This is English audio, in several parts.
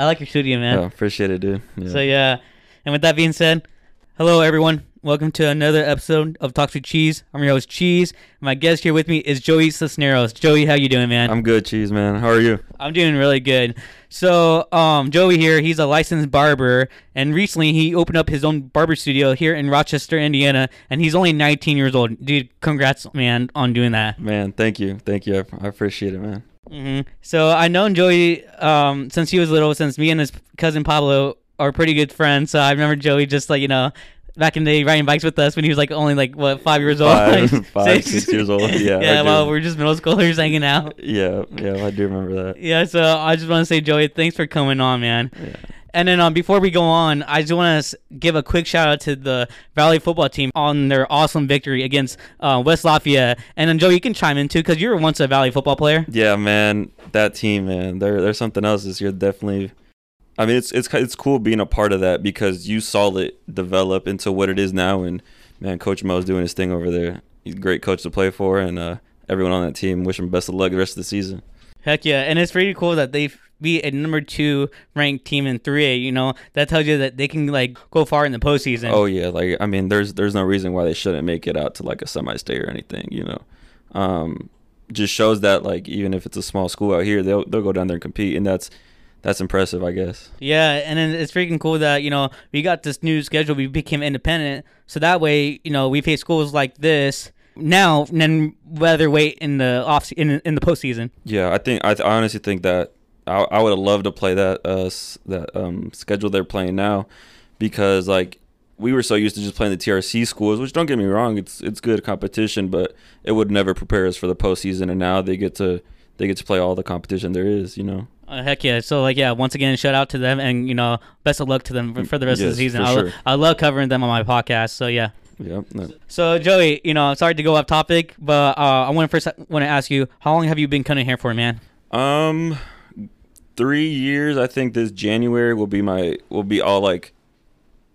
I like your studio, man. Yeah, appreciate it, dude. Yeah. So yeah, and with that being said, hello everyone. Welcome to another episode of Talks with Cheese. I'm your host Cheese. My guest here with me is Joey Cisneros. Joey, how you doing, man? I'm good, cheese man. How are you? I'm doing really good. So, um, Joey here, he's a licensed barber, and recently he opened up his own barber studio here in Rochester, Indiana, and he's only 19 years old. Dude, congrats, man, on doing that. Man, thank you, thank you. I, I appreciate it, man. Hmm So I known Joey um, since he was little, since me and his cousin Pablo are pretty good friends. So I remember Joey just like you know back in the day riding bikes with us when he was like only like what five years old, Five- Like, five, six years old. Yeah, yeah. do. While we we're just middle schoolers hanging out. Yeah, yeah, I do remember that. Yeah. So I just want to say, Joey, thanks for coming on, man. Yeah. And then um, before we go on, I just want to give a quick shout out to the Valley football team on their awesome victory against uh, West Lafayette. And then Joey, you can chime in too because you were once a Valley football player. Yeah, man, that team, man, they're they're something else this year. Definitely. I mean, it's it's it's cool being a part of that because you saw it develop into what it is now, and man, Coach Mo's doing his thing over there. He's a great coach to play for, and uh, everyone on that team wish him best of luck the rest of the season. Heck yeah, and it's pretty cool that they beat a number two ranked team in 3A. You know that tells you that they can like go far in the postseason. Oh yeah, like I mean, there's there's no reason why they shouldn't make it out to like a semi-state or anything, you know. Um, just shows that like even if it's a small school out here, they'll they'll go down there and compete, and that's that's impressive, I guess. Yeah, and then it's freaking cool that you know we got this new schedule. We became independent, so that way you know we face schools like this now, and then rather wait in the off in in the postseason. Yeah, I think I, th- I honestly think that I, I would have loved to play that uh that um schedule they're playing now, because like we were so used to just playing the TRC schools, which don't get me wrong, it's it's good competition, but it would never prepare us for the postseason, and now they get to they get to play all the competition there is, you know. Uh, heck yeah! So like yeah, once again, shout out to them, and you know best of luck to them for, for the rest of the season. I, sure. I love covering them on my podcast. So yeah. Yeah. no. So Joey, you know, sorry to go off topic, but uh, I want to first want to ask you, how long have you been cutting hair for, man? Um, three years. I think this January will be my will be all like,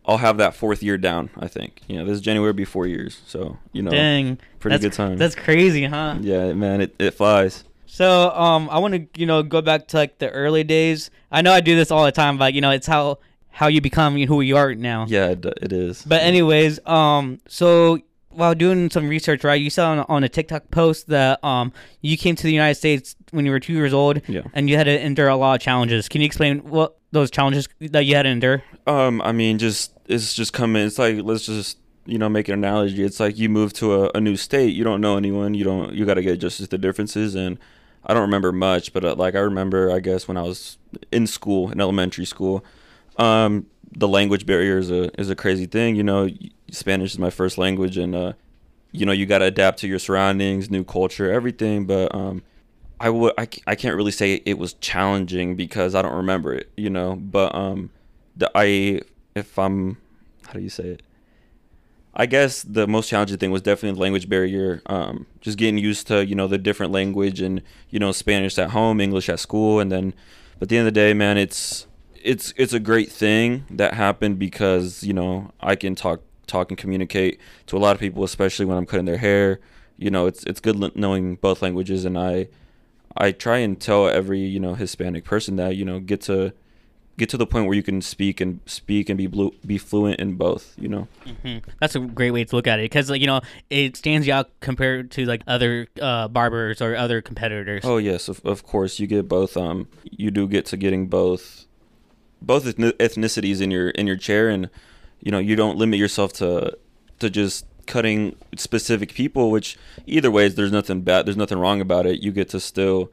I'll have that fourth year down. I think you know this January will be four years. So you know, Dang, pretty that's, good time. That's crazy, huh? yeah, man, it it flies. So um, I want to you know go back to like the early days. I know I do this all the time, but you know it's how how you become who you are now. Yeah, it, it is. But anyways, um, so while doing some research, right, you saw on, on a TikTok post that um you came to the United States when you were two years old, Yeah. and you had to endure a lot of challenges. Can you explain what those challenges that you had to endure? Um, I mean, just it's just coming. It's like let's just you know make an analogy. It's like you move to a, a new state. You don't know anyone. You don't. You got to get adjusted to the differences. And I don't remember much, but uh, like I remember, I guess when I was in school, in elementary school, um, the language barrier is a is a crazy thing. You know, Spanish is my first language, and uh, you know you got to adapt to your surroundings, new culture, everything. But um, I would I, I can't really say it was challenging because I don't remember it, you know. But um, the I if I'm how do you say it? I guess the most challenging thing was definitely the language barrier. Um, just getting used to you know the different language and you know Spanish at home, English at school, and then but at the end of the day, man, it's it's it's a great thing that happened because you know I can talk talk and communicate to a lot of people, especially when I'm cutting their hair. You know, it's it's good knowing both languages, and I I try and tell every you know Hispanic person that you know get to get to the point where you can speak and speak and be blu- be fluent in both. You know. hmm That's a great way to look at it because, like, you know, it stands out compared to like other uh, barbers or other competitors. Oh yes, of, of course you get both. Um, you do get to getting both, both ethnicities in your in your chair, and you know you don't limit yourself to to just cutting specific people. Which either ways, there's nothing bad. There's nothing wrong about it. You get to still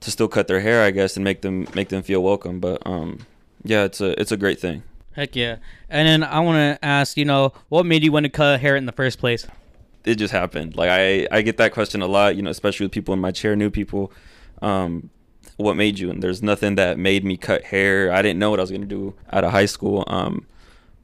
to still cut their hair, I guess, and make them make them feel welcome. But um, yeah, it's a it's a great thing. Heck yeah! And then I want to ask, you know, what made you want to cut hair in the first place? it just happened. Like I, I get that question a lot, you know, especially with people in my chair, new people. Um, what made you? And there's nothing that made me cut hair. I didn't know what I was gonna do out of high school. Um,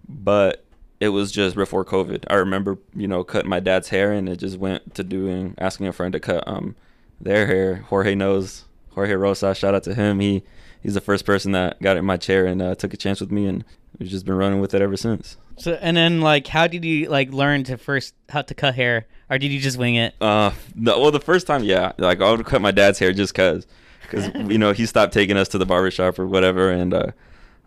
but it was just before COVID. I remember, you know, cutting my dad's hair, and it just went to doing asking a friend to cut um their hair. Jorge knows Jorge Rosa. Shout out to him. He he's the first person that got in my chair and uh, took a chance with me, and we've just been running with it ever since. So and then like, how did you like learn to first how to cut hair, or did you just wing it? Uh, no, well, the first time, yeah, like I would cut my dad's hair just cause. Because you know he stopped taking us to the barbershop or whatever, and uh,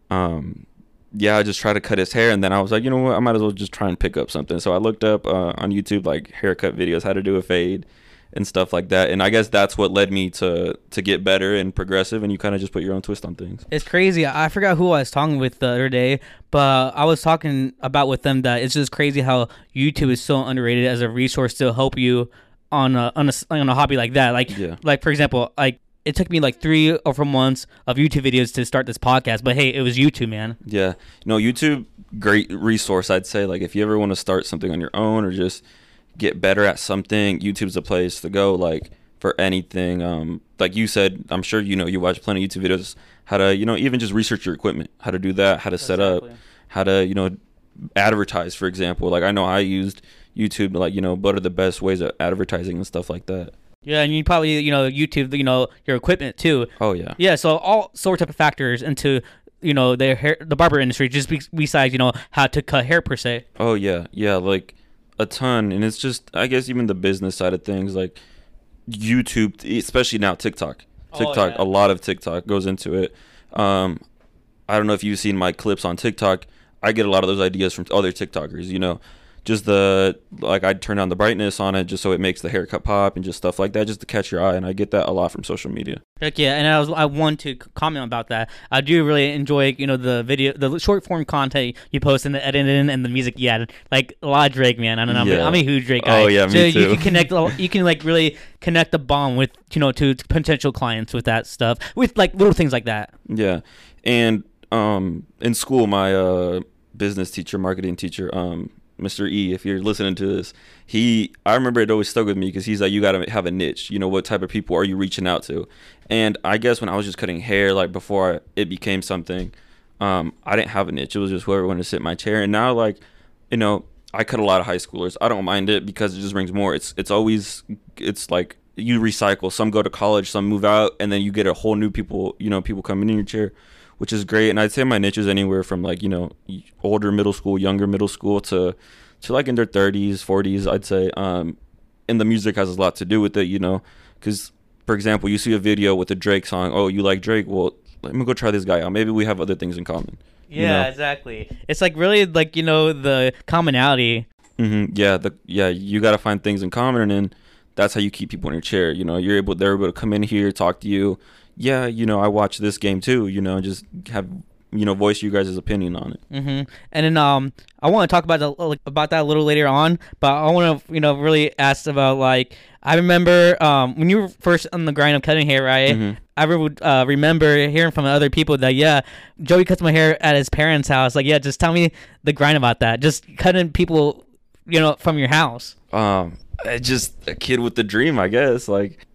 um, yeah, I just tried to cut his hair, and then I was like, you know what, I might as well just try and pick up something. So I looked up uh, on YouTube like haircut videos, how to do a fade, and stuff like that. And I guess that's what led me to to get better and progressive. And you kind of just put your own twist on things. It's crazy. I forgot who I was talking with the other day, but I was talking about with them that it's just crazy how YouTube is so underrated as a resource to help you on a on a, on a hobby like that. Like Yeah. like for example, like it took me like three or four months of YouTube videos to start this podcast, but hey, it was YouTube, man. Yeah, no, YouTube, great resource. I'd say like if you ever want to start something on your own or just get better at something, YouTube's a place to go. Like for anything, um, like you said, I'm sure you know you watch plenty of YouTube videos how to you know even just research your equipment, how to do that, how to set up, how to you know advertise, for example. Like I know I used YouTube, like you know, what are the best ways of advertising and stuff like that. Yeah, and you probably you know YouTube, you know your equipment too. Oh yeah, Yeah, so all sorts of factors into you know the hair, the barber industry, just be- besides you know how to cut hair per se. Oh yeah, yeah, like a ton, and it's just I guess even the business side of things, like YouTube, especially now TikTok. Oh, TikTok, yeah. a lot of TikTok goes into it. Um, I don't know if you've seen my clips on TikTok. I get a lot of those ideas from other TikTokers. You know, just the like I'd turn on the brightness on it just so it makes the haircut pop and just stuff like that, just to catch your eye. And I get that a lot from social media. Heck yeah, and I was I want to comment about that. I do really enjoy you know the video, the short form content you post and the editing and the music you added. Like a lot of Drake, man. I don't know. I'm, Yeah. I'm a huge Drake guy. Oh, yeah, so me You too. can connect. You can like really connect the bond with you know to, to potential clients with that stuff with like little things like that. Yeah, and um, in school, my uh, business teacher, marketing teacher, um, Mr. E, if you're listening to this, he, I remember it always stuck with me because he's like, you got to have a niche. You know, what type of people are you reaching out to? And I guess when I was just cutting hair, like before it became something, um, I didn't have a niche. It was just whoever wanted to sit in my chair. And now, like, you know, I cut a lot of high schoolers. I don't mind it because it just brings more. It's it's always it's like you recycle. Some go to college, some move out, and then you get a whole new people. You know, people coming in your chair, which is great. And I'd say my niche is anywhere from like you know older middle school, younger middle school to to like in their 30s, 40s. I'd say. Um, and the music has a lot to do with it. You know, because for example, you see a video with a Drake song. Oh, you like Drake? Well, let me go try this guy out. Maybe we have other things in common. you Yeah, know? exactly. It's like really like you know the commonality. Mm-hmm. Yeah, the yeah, you got to find things in common, and then that's how you keep people in your chair. You know, you're able they're able to come in here, talk to you. Yeah, you know, I watch this game too. You know, just have you know voice you guys' opinion on it. hmm And then um, I want to talk about the, like, about that a little later on, but I want to you know really ask about like I remember um when you were first on the grind of cutting hair, right? Mhm. I would uh, remember hearing from other people that yeah, Joey cuts my hair at his parents' house. Like yeah, just tell me the grind about that. Just cutting people, you know, from your house. Um, just a kid with the dream, I guess. Like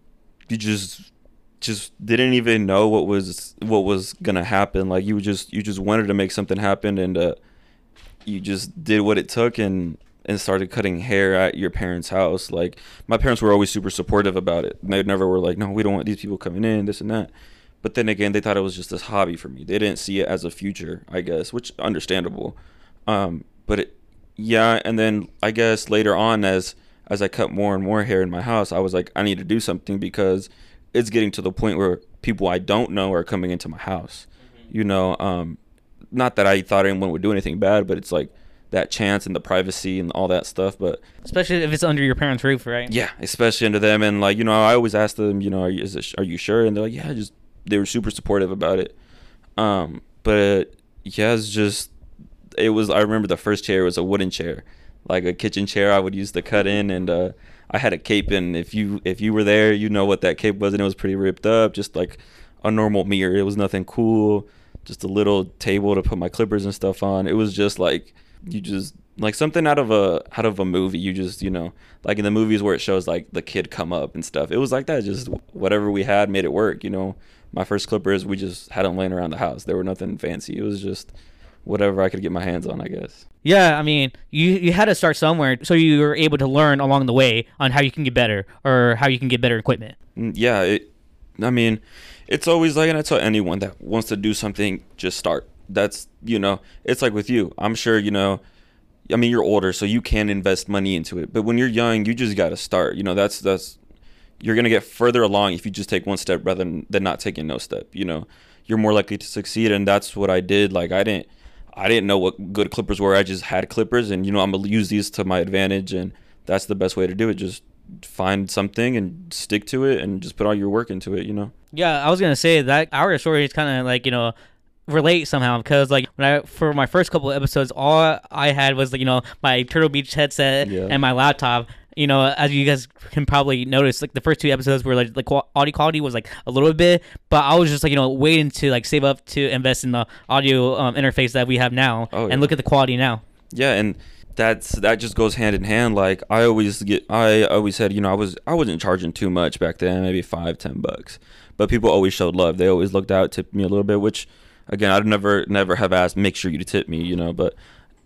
you just just didn't even know what was what was gonna happen. Like you just you just wanted to make something happen, and uh, you just did what it took and and started cutting hair at your parents' house. Like my parents were always super supportive about it. They never were like, no, we don't want these people coming in, this and that. But then again, they thought it was just this hobby for me. They didn't see it as a future, I guess, which understandable. Um, but it, yeah, and then I guess later on, as as I cut more and more hair in my house, I was like, I need to do something because it's getting to the point where people I don't know are coming into my house. You know, um, not that I thought anyone would do anything bad, but it's like that chance and the privacy and all that stuff. But Especially if it's under your parents' roof, right? yeah, especially under them, and like you know, I always ask them, you know, are you, is it, are you sure? And they're like, yeah, just they were super supportive about it. Um, but yeah, it's just it was. I remember the first chair was a wooden chair, like a kitchen chair I would use to cut in, and uh, I had a cape. And if you if you were there, you know what that cape was, and it was pretty ripped up, just like a normal mirror. It was nothing cool, just a little table to put my clippers and stuff on. It was just like you just like something out of a out of a movie. You just you know like in the movies where it shows like the kid come up and stuff. It was like that. Just whatever we had made it work. You know, my first clippers we just had them laying around the house. They were nothing fancy. It was just whatever I could get my hands on. I guess. Yeah, I mean, you you had to start somewhere, so you were able to learn along the way on how you can get better or how you can get better equipment. Mm, yeah it i mean it's always like and i tell anyone that wants to do something just start that's you know it's like with you i'm sure you know i mean you're older so you can invest money into it but when you're young you just got to start you know that's that's you're gonna get further along if you just take one step rather than, than not taking no step. You know, you're more likely to succeed, and that's what I did. Like I didn't I didn't know what good clippers were. I just had clippers, and you know I'm gonna use these to my advantage, and that's the best way to do it. Just find something and stick to it, and just put all your work into it. You know. Yeah, I was gonna say that our story is kind of like you know relate somehow because like when I for my first couple of episodes, all I had was like you know my Turtle Beach headset Yeah. and my laptop. You know, as you guys can probably notice, like the first two episodes were like the audio quality was like a little bit, but I was just like you know waiting to like save up to invest in the audio um, interface that we have now Oh, yeah. and look at the quality now. Yeah, and that's that just goes hand in hand. Like I always get, I always said, you know, I was I wasn't charging too much back then, maybe five, ten bucks, but people always showed love. They always looked out, tipped me a little bit, which again, I'd never never have asked, make sure you tip me, you know, but.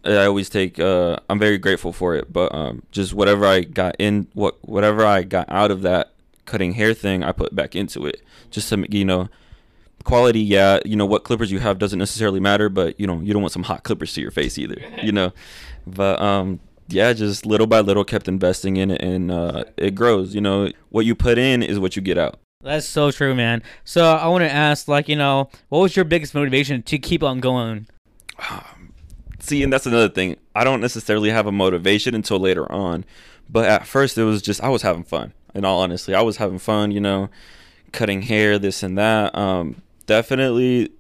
I always take. Uh, I'm very grateful for it, but um, just whatever I got in, what whatever I got out of that cutting hair thing, I put back into it, just to you know, quality yeah you know what clippers you have doesn't necessarily matter but you know you don't want some hot clippers to your face either you know but um yeah just little by little kept investing in it and uh it grows you know what you put in is what you get out That's so true, man. So I want to ask, like, you know, what was your biggest motivation to keep on going? See and that's another thing. I don't necessarily have a motivation until later on but at first it was just i was having fun. In all honesty i was having fun you know cutting hair this and that. Um definitely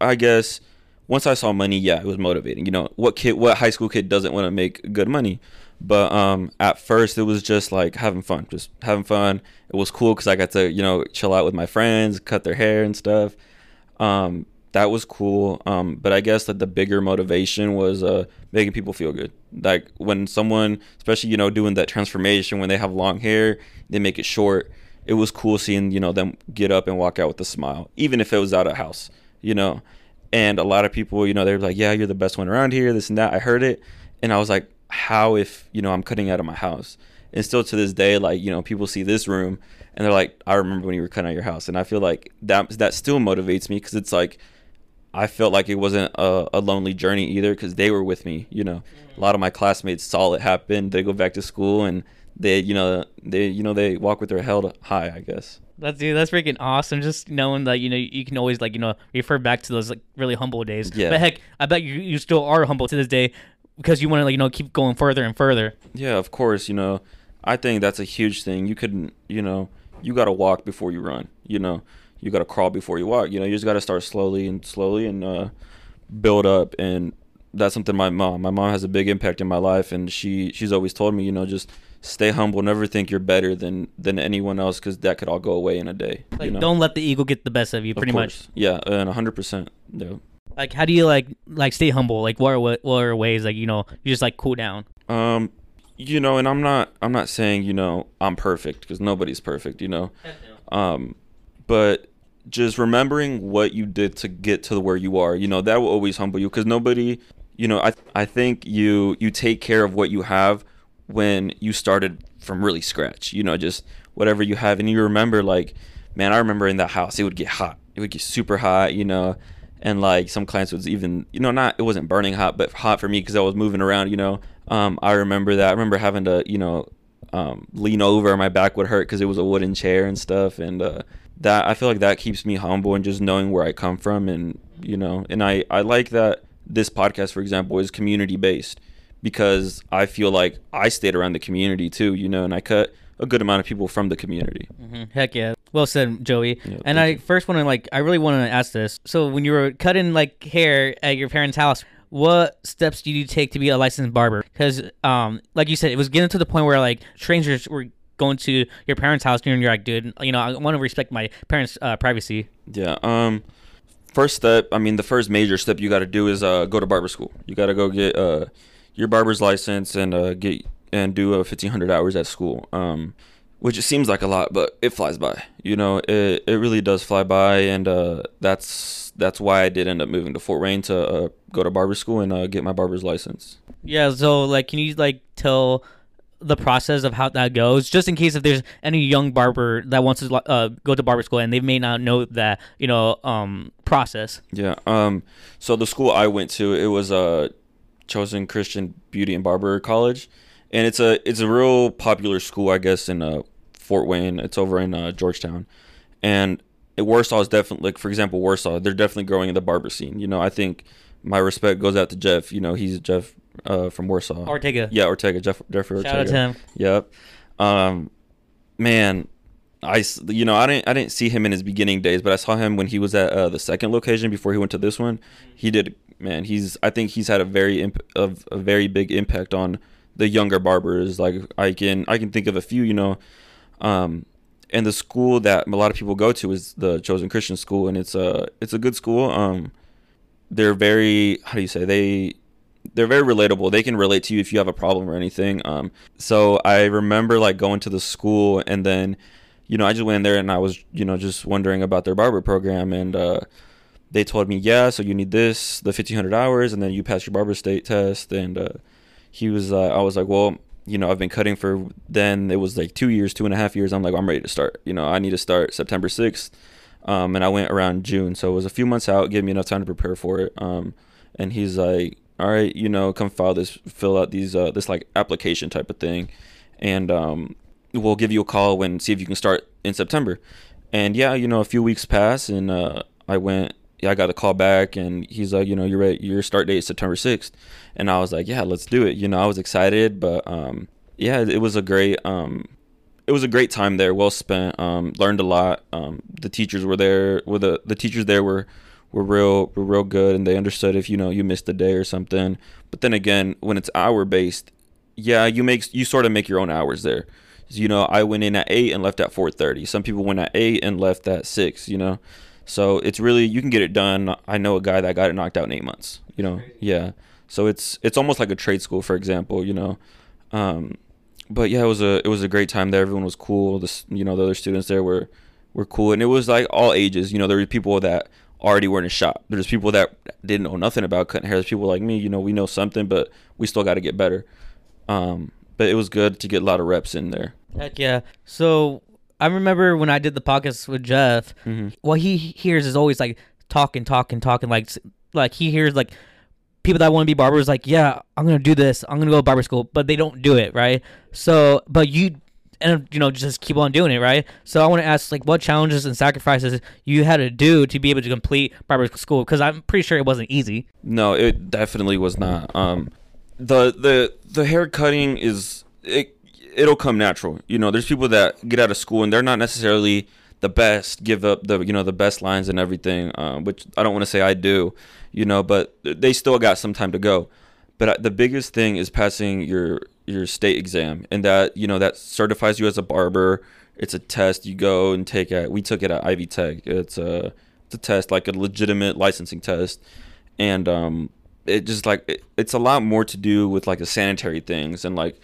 i guess once i saw money yeah it was motivating. You know what kid what high school kid doesn't want to make good money? But um at first it was just like having fun just having fun. It was cool because i got to you know chill out with my friends cut their hair and stuff. Um that was cool um but i guess that the bigger motivation was uh making people feel good. Like when someone especially you know doing that transformation when they have long hair they make it short it was cool seeing you know them get up and walk out with a smile even if it was out of house you know? And a lot of people you know they're like yeah you're the best one around here this and that i heard it and i was like how if you know i'm cutting out of my house? And still to this day like you know people see this room and they're like i remember when you were cutting out your house and i feel like that that still motivates me because it's like I felt like it wasn't a, a lonely journey either because they were with me. You know, a lot of my classmates saw it happen. They go back to school and they, you know, they, you know, they walk with their head high. I guess. That's dude, that's freaking awesome. Just knowing that you know you can always like you know refer back to those like really humble days. Yeah. But heck, I bet you you still are humble to this day because you want to like you know keep going further and further. Yeah, of course. You know, I think that's a huge thing. You couldn't, you know, you got to walk before you run. You know, you got to crawl before you walk. You know, you just got to start slowly and slowly and uh, build up. And that's something my mom, my mom has a big impact in my life, and she she's always told me, you know, just stay humble. Never think you're better than than anyone else because that could all go away in a day. Like you know? don't let the ego get the best of you. Of Pretty much. Yeah, and hundred percent. Yeah. Like how do you like like stay humble? Like what are what, what are ways like you know you just like cool down? Um, you know, and I'm not I'm not saying you know I'm perfect because nobody's perfect. You know, um, but just remembering what you did to get to where you are, you know, that will always humble you because nobody, you know, I I think you you take care of what you have when you started from really scratch. You know, just whatever you have, and you remember like, man, I remember in that house it would get hot. It would get super hot. You know. And like some clients was even, you know, not it wasn't burning hot, but hot for me because I was moving around. You know, um, I remember that. I remember having to, you know, um, lean over. My back would hurt because it was a wooden chair and stuff. And uh, that I feel like that keeps me humble and just knowing where I come from. And you know, and I I like that this podcast, for example, is community based because I feel like I stayed around the community too. You know, and I cut a good amount of people from the community. Mm-hmm. Heck yeah. Well said, Joey. Yeah, and I you. first want to like, I really want to ask this. So when you were cutting like hair at your parents' house, what steps did you take to be a licensed barber? Because, um, like you said, it was getting to the point where like strangers were going to your parents' house, and you're like, dude, you know, I want to respect my parents' uh, privacy. Yeah. Um, first step. I mean, the first major step you got to do is uh, go to barber school. You got to go get uh, your barber's license and uh, get and do uh, fifteen hundred hours at school. Um, which it seems like a lot, but it flies by. You know, it it really does fly by, and uh, that's that's why I did end up moving to Fort Wayne to uh, go to barber school and uh, get my barber's license. Yeah. So like, can you like tell the process of how that goes, just in case if there's any young barber that wants to uh, go to barber school and they may not know that you know um process. Yeah. Um. So the school I went to, it was a chosen Christian Beauty and Barber College, and it's a it's a real popular school, I guess, in uh Fort Wayne. It's over in uh, Georgetown, and Warsaw is definitely like for example Warsaw. They're definitely growing in the barber scene. You know, I think my respect goes out to Jeff. You know, he's Jeff uh, from Warsaw. Ortega. Yeah, Ortega. Jeff Jeffrey Ortega. Shout out to him. Yep. Um, man, I you know I didn't I didn't see him in his beginning days, but I saw him when he was at uh, the second location before he went to this one. He did man. He's I think he's had a very imp- of a very big impact on the younger barbers. Like I can I can think of a few. You know, um, and the school that a lot of people go to is the Chosen Christian School, and it's a it's a good school. Um, they're very how do you say they they're very relatable. They can relate to you if you have a problem or anything. Um, so I remember like going to the school and then, you know, I just went in there and I was, you know, just wondering about their barber program and uh, they told me, yeah, so you need this, the fifteen hundred hours, and then you pass your barber state test. And uh, he was, uh, I was like, well, you know, I've been cutting for then it was like two years, two and a half years. I'm like, I'm ready to start. You know, I need to start September sixth. Um, and I went around June, so it was a few months out, gave me enough time to prepare for it. Um, and he's like, all right, you know, come file this, fill out these, uh, this like application type of thing, and um, we'll give you a call when see if you can start in September. And yeah, you know, a few weeks pass, and uh, I went. Yeah, I got a call back, and he's like, you know, you're ready. Your start date is September sixth, and I was like, yeah, let's do it. You know, I was excited, but um, yeah, it was a great um, it was a great time there, well spent. Um, learned a lot. Um, the teachers were there. Were the the teachers there were were real were real good, and they understood if you know you missed a day or something. But then again, when it's hour based, yeah, you make you sort of make your own hours there. So, you know, I went in at eight and left at four thirty. Some people went at eight and left at six. You know, so it's really you can get it done. I know a guy that got it knocked out in eight months. You know, yeah. So it's it's almost like a trade school, for example. You know, um, but yeah, it was a it was a great time there. Everyone was cool. This you know the other students there were were cool, and it was like all ages. You know, there were people that already were in the shop. There's people that didn't know nothing about cutting hair. There's people like me. You know, we know something, but we still got to get better. Um, but it was good to get a lot of reps in there. Heck yeah. So I remember when I did the podcast with Jeff, Mm-hmm. what he hears is always like talking, talking, talking. Like, like he hears like people that want to be barbers, like, yeah, I'm gonna do this. I'm gonna go to barber school, but they don't do it, right? So, but you. And you know, just keep on doing it, right? So I want to ask, like, what challenges and sacrifices you had to do to be able to complete barber school? Because I'm pretty sure it wasn't easy. No, it definitely was not. Um, the the the hair cutting is it it'll come natural. You know, there's people that get out of school and they're not necessarily the best, give up the you know the best lines and everything, um, which I don't want to say I do, you know, but they still got some time to go. But uh, the biggest thing is passing your your state exam, and that you know that certifies you as a barber. It's a test you go and take at. We took it at Ivy Tech. It's a it's a test like a legitimate licensing test, and um, it just like it, it's a lot more to do with like the sanitary things and like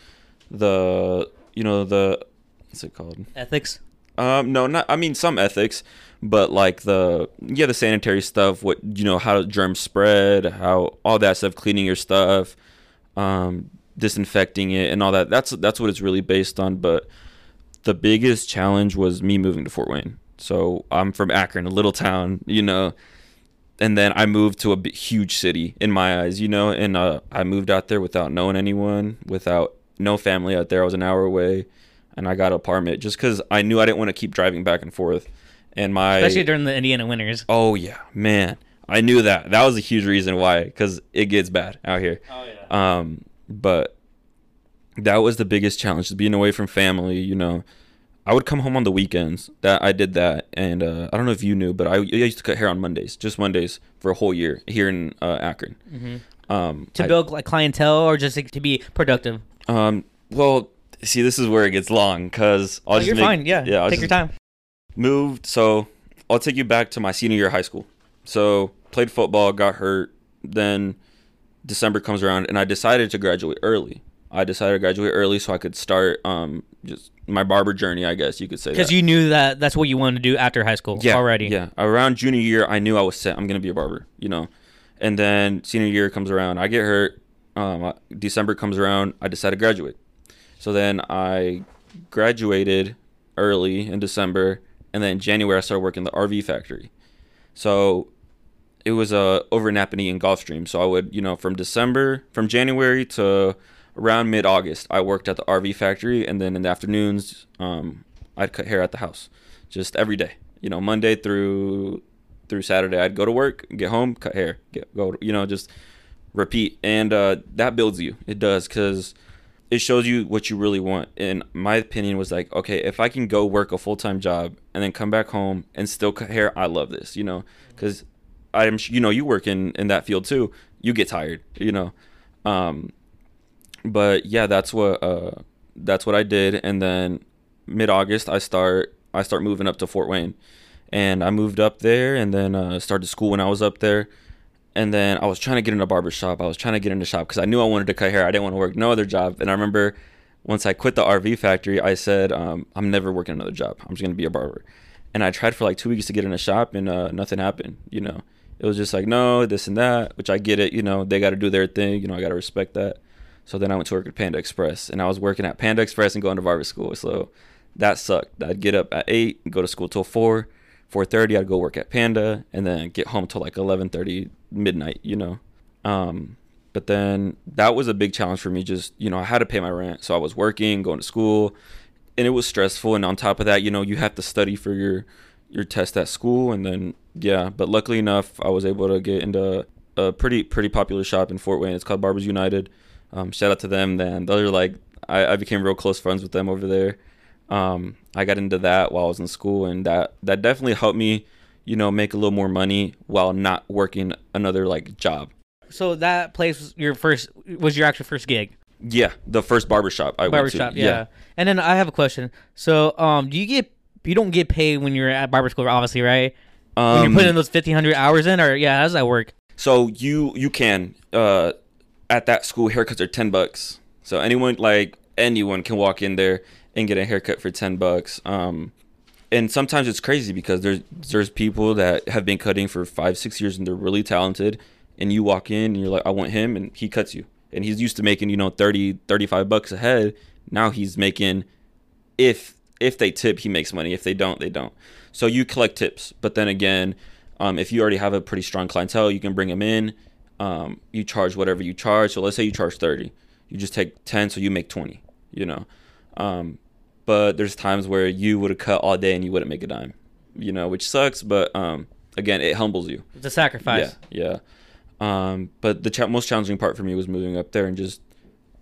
the you know the what's it called Ethics. um no not i mean some ethics but like the yeah the sanitary stuff what you know how germs spread how all that stuff cleaning your stuff um disinfecting it and all that that's that's what it's really based on but the biggest challenge was me moving to fort wayne so i'm from akron a little town you know and then I moved to a b- huge city in my eyes, you know, and uh, I moved out there without knowing anyone, without no family out there. I was an hour away, and I got an apartment just because I knew I didn't want to keep driving back and forth. And my Especially during the Indiana winters. oh yeah, man, I knew that. That was a huge reason why, because it gets bad out here. Oh yeah. Um, but that was the biggest challenge, just being away from family. You know, I would come home on the weekends. That I did that, and uh, I don't know if you knew, but I, I used to cut hair on Mondays, just Mondays for a whole year here in uh, Akron. Um, to I- build like clientele or just like, to be productive. um, well, see, this is where it gets long, cause I'll Oh, just you're make- fine. Yeah. yeah. I'll Take your time. moved so i'll take you back to my senior year of high school so played football got hurt then december comes around and i decided to graduate early. I decided to graduate early so i could start um just my barber journey i guess you could say Because you knew that that's what you wanted to do after high school yeah already. yeah. Around junior year i knew i was set. I'm gonna be a barber you know? And then senior year comes around. I get hurt um december comes around. I decide to graduate. So then i graduated early in december and then in january i started working the rv factory. So it was uh, over in Nappanee in Gulfstream. So I would, you know, from December, from January to around mid August, I worked at the RV factory, and then in the afternoons, um, I'd cut hair at the house, just every day. You know, Monday through through Saturday, I'd go to work, get home, cut hair, get go. You know, just repeat, and uh, that builds you. It does because it shows you what you really want. And my opinion was like, okay, if I can go work a full time job and then come back home and still cut hair, I love this. You know, because I'm you know you work in in that field too. You get tired. You know, um, but yeah, that's what uh that's what I did, and then mid August I start I start moving up to Fort Wayne, and I moved up there, and then uh, started school when I was up there, and then I was trying to get in a barber shop. I was trying to get in a shop because I knew I wanted to cut hair. I didn't want to work no other job, and I remember once I quit the RV factory, I said um, I'm never working another job. I'm just gonna be a barber, and I tried for like two weeks to get in a shop, and uh, nothing happened. You know, it was just like no this and that, which I get it. You know, they got to do their thing. You know, I got to respect that. So then I went to work at Panda Express, and I was working at Panda Express and going to barber school. So that sucked. I'd get up at eight, go to school till four, four thirty. I'd go work at Panda, and then get home till like eleven thirty midnight. You know, um, but then that was a big challenge for me. Just you know, I had to pay my rent, so I was working, going to school, and it was stressful. And on top of that, you know, you have to study for your your test at school, and then yeah. But luckily enough, I was able to get into a pretty pretty popular shop in Fort Wayne. It's called Barbers United. Um, shout out to them. Then they're like I, I became real close friends with them over there. Um, I got into that while I was in school, and that that definitely helped me, you know, make a little more money while not working another like job. So that place was your first was your actual first gig. Yeah, the first barbershop I Barbershop, went to. yeah. And then I have a question. So, um, do you get you don't get paid when you're at barber school, obviously, right? When Um, you're putting those fifteen hundred hours in, or yeah, how does that work? So you you can uh at that school haircuts are ten bucks. So anyone like anyone can walk in there and get a haircut for ten bucks. Um and sometimes it's crazy because there's there's people that have been cutting for five, six years and they're really talented and you walk in and you're like, I want him and he cuts you. And he's used to making, you know, 30, 35 bucks a head. Now he's making if if they tip, he makes money. If they don't, they don't. So you collect tips. But then again, um, if you already have a pretty strong clientele, you can bring them in. Um, you charge whatever you charge. So let's say you charge thirty, you just take ten, so you make twenty. You know, um, but there's times where you would have cut all day and you wouldn't make a dime. You know, which sucks. But um, again, it humbles you. It's a sacrifice. Yeah, yeah. Um, but the cha- most challenging part for me was moving up there and just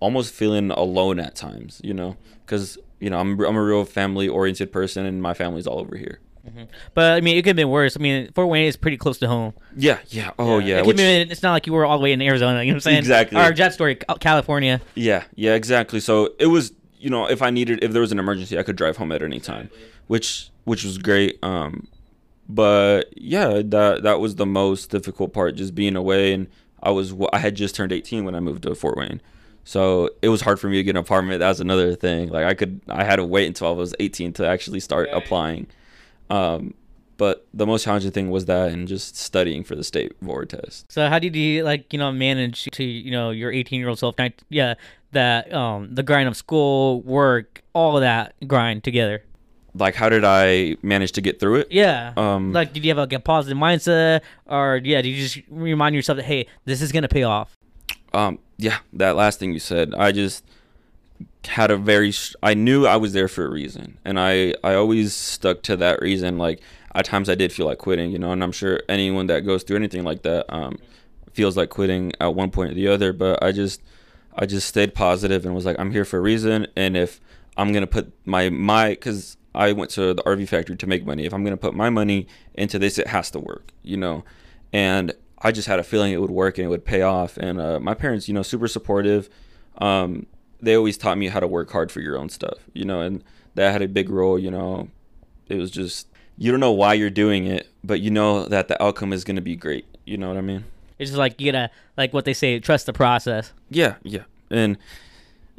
almost feeling alone at times. You know, because you know I'm I'm a real family oriented person and my family's all over here. But I mean, it could have been worse. I mean, Fort Wayne is pretty close to home. Yeah, yeah. Oh yeah. It could which- be- it's not like you were all the way in Arizona. You know what I'm saying? Exactly. Or Jet Story, California. Yeah, yeah, exactly. So it was, you know, if I needed, if there was an emergency, I could drive home at any time, which which was great. Um, but yeah, that that was the most difficult part, just being away, and I was I had just turned 18 when I moved to Fort Wayne, so it was hard for me to get an apartment. That was another thing. Like I could, I had to wait until I was 18 to actually start applying. Um, but the most challenging thing was that, and just studying for the state board test. So how did you like you know manage to you know your 18 year old self? Yeah, that um the grind of school, work, all of that grind together. Like, how did I manage to get through it? Yeah. Um, like, did you have like a positive mindset, or yeah, did you just remind yourself that hey, this is gonna pay off? Um, yeah, that last thing you said, I just had a very, I knew I was there for a reason, and I, I always stuck to that reason. Like at times, I did feel like quitting, you know, and I'm sure anyone that goes through anything like that, um, feels like quitting at one point or the other. But I just, I just stayed positive and was like, I'm here for a reason, and if I'm gonna put my my, because I went to the RV factory to make money. If I'm gonna put my money into this, it has to work, you know, and I just had a feeling it would work and it would pay off. And uh, my parents, you know, super supportive. Um, they always taught me how to work hard for your own stuff, you know, and that had a big role. You know, it was just you don't know why you're doing it, but you know that the outcome is gonna be great. You know what I mean? It's just like you gotta like what they say, trust the process. Yeah, yeah. And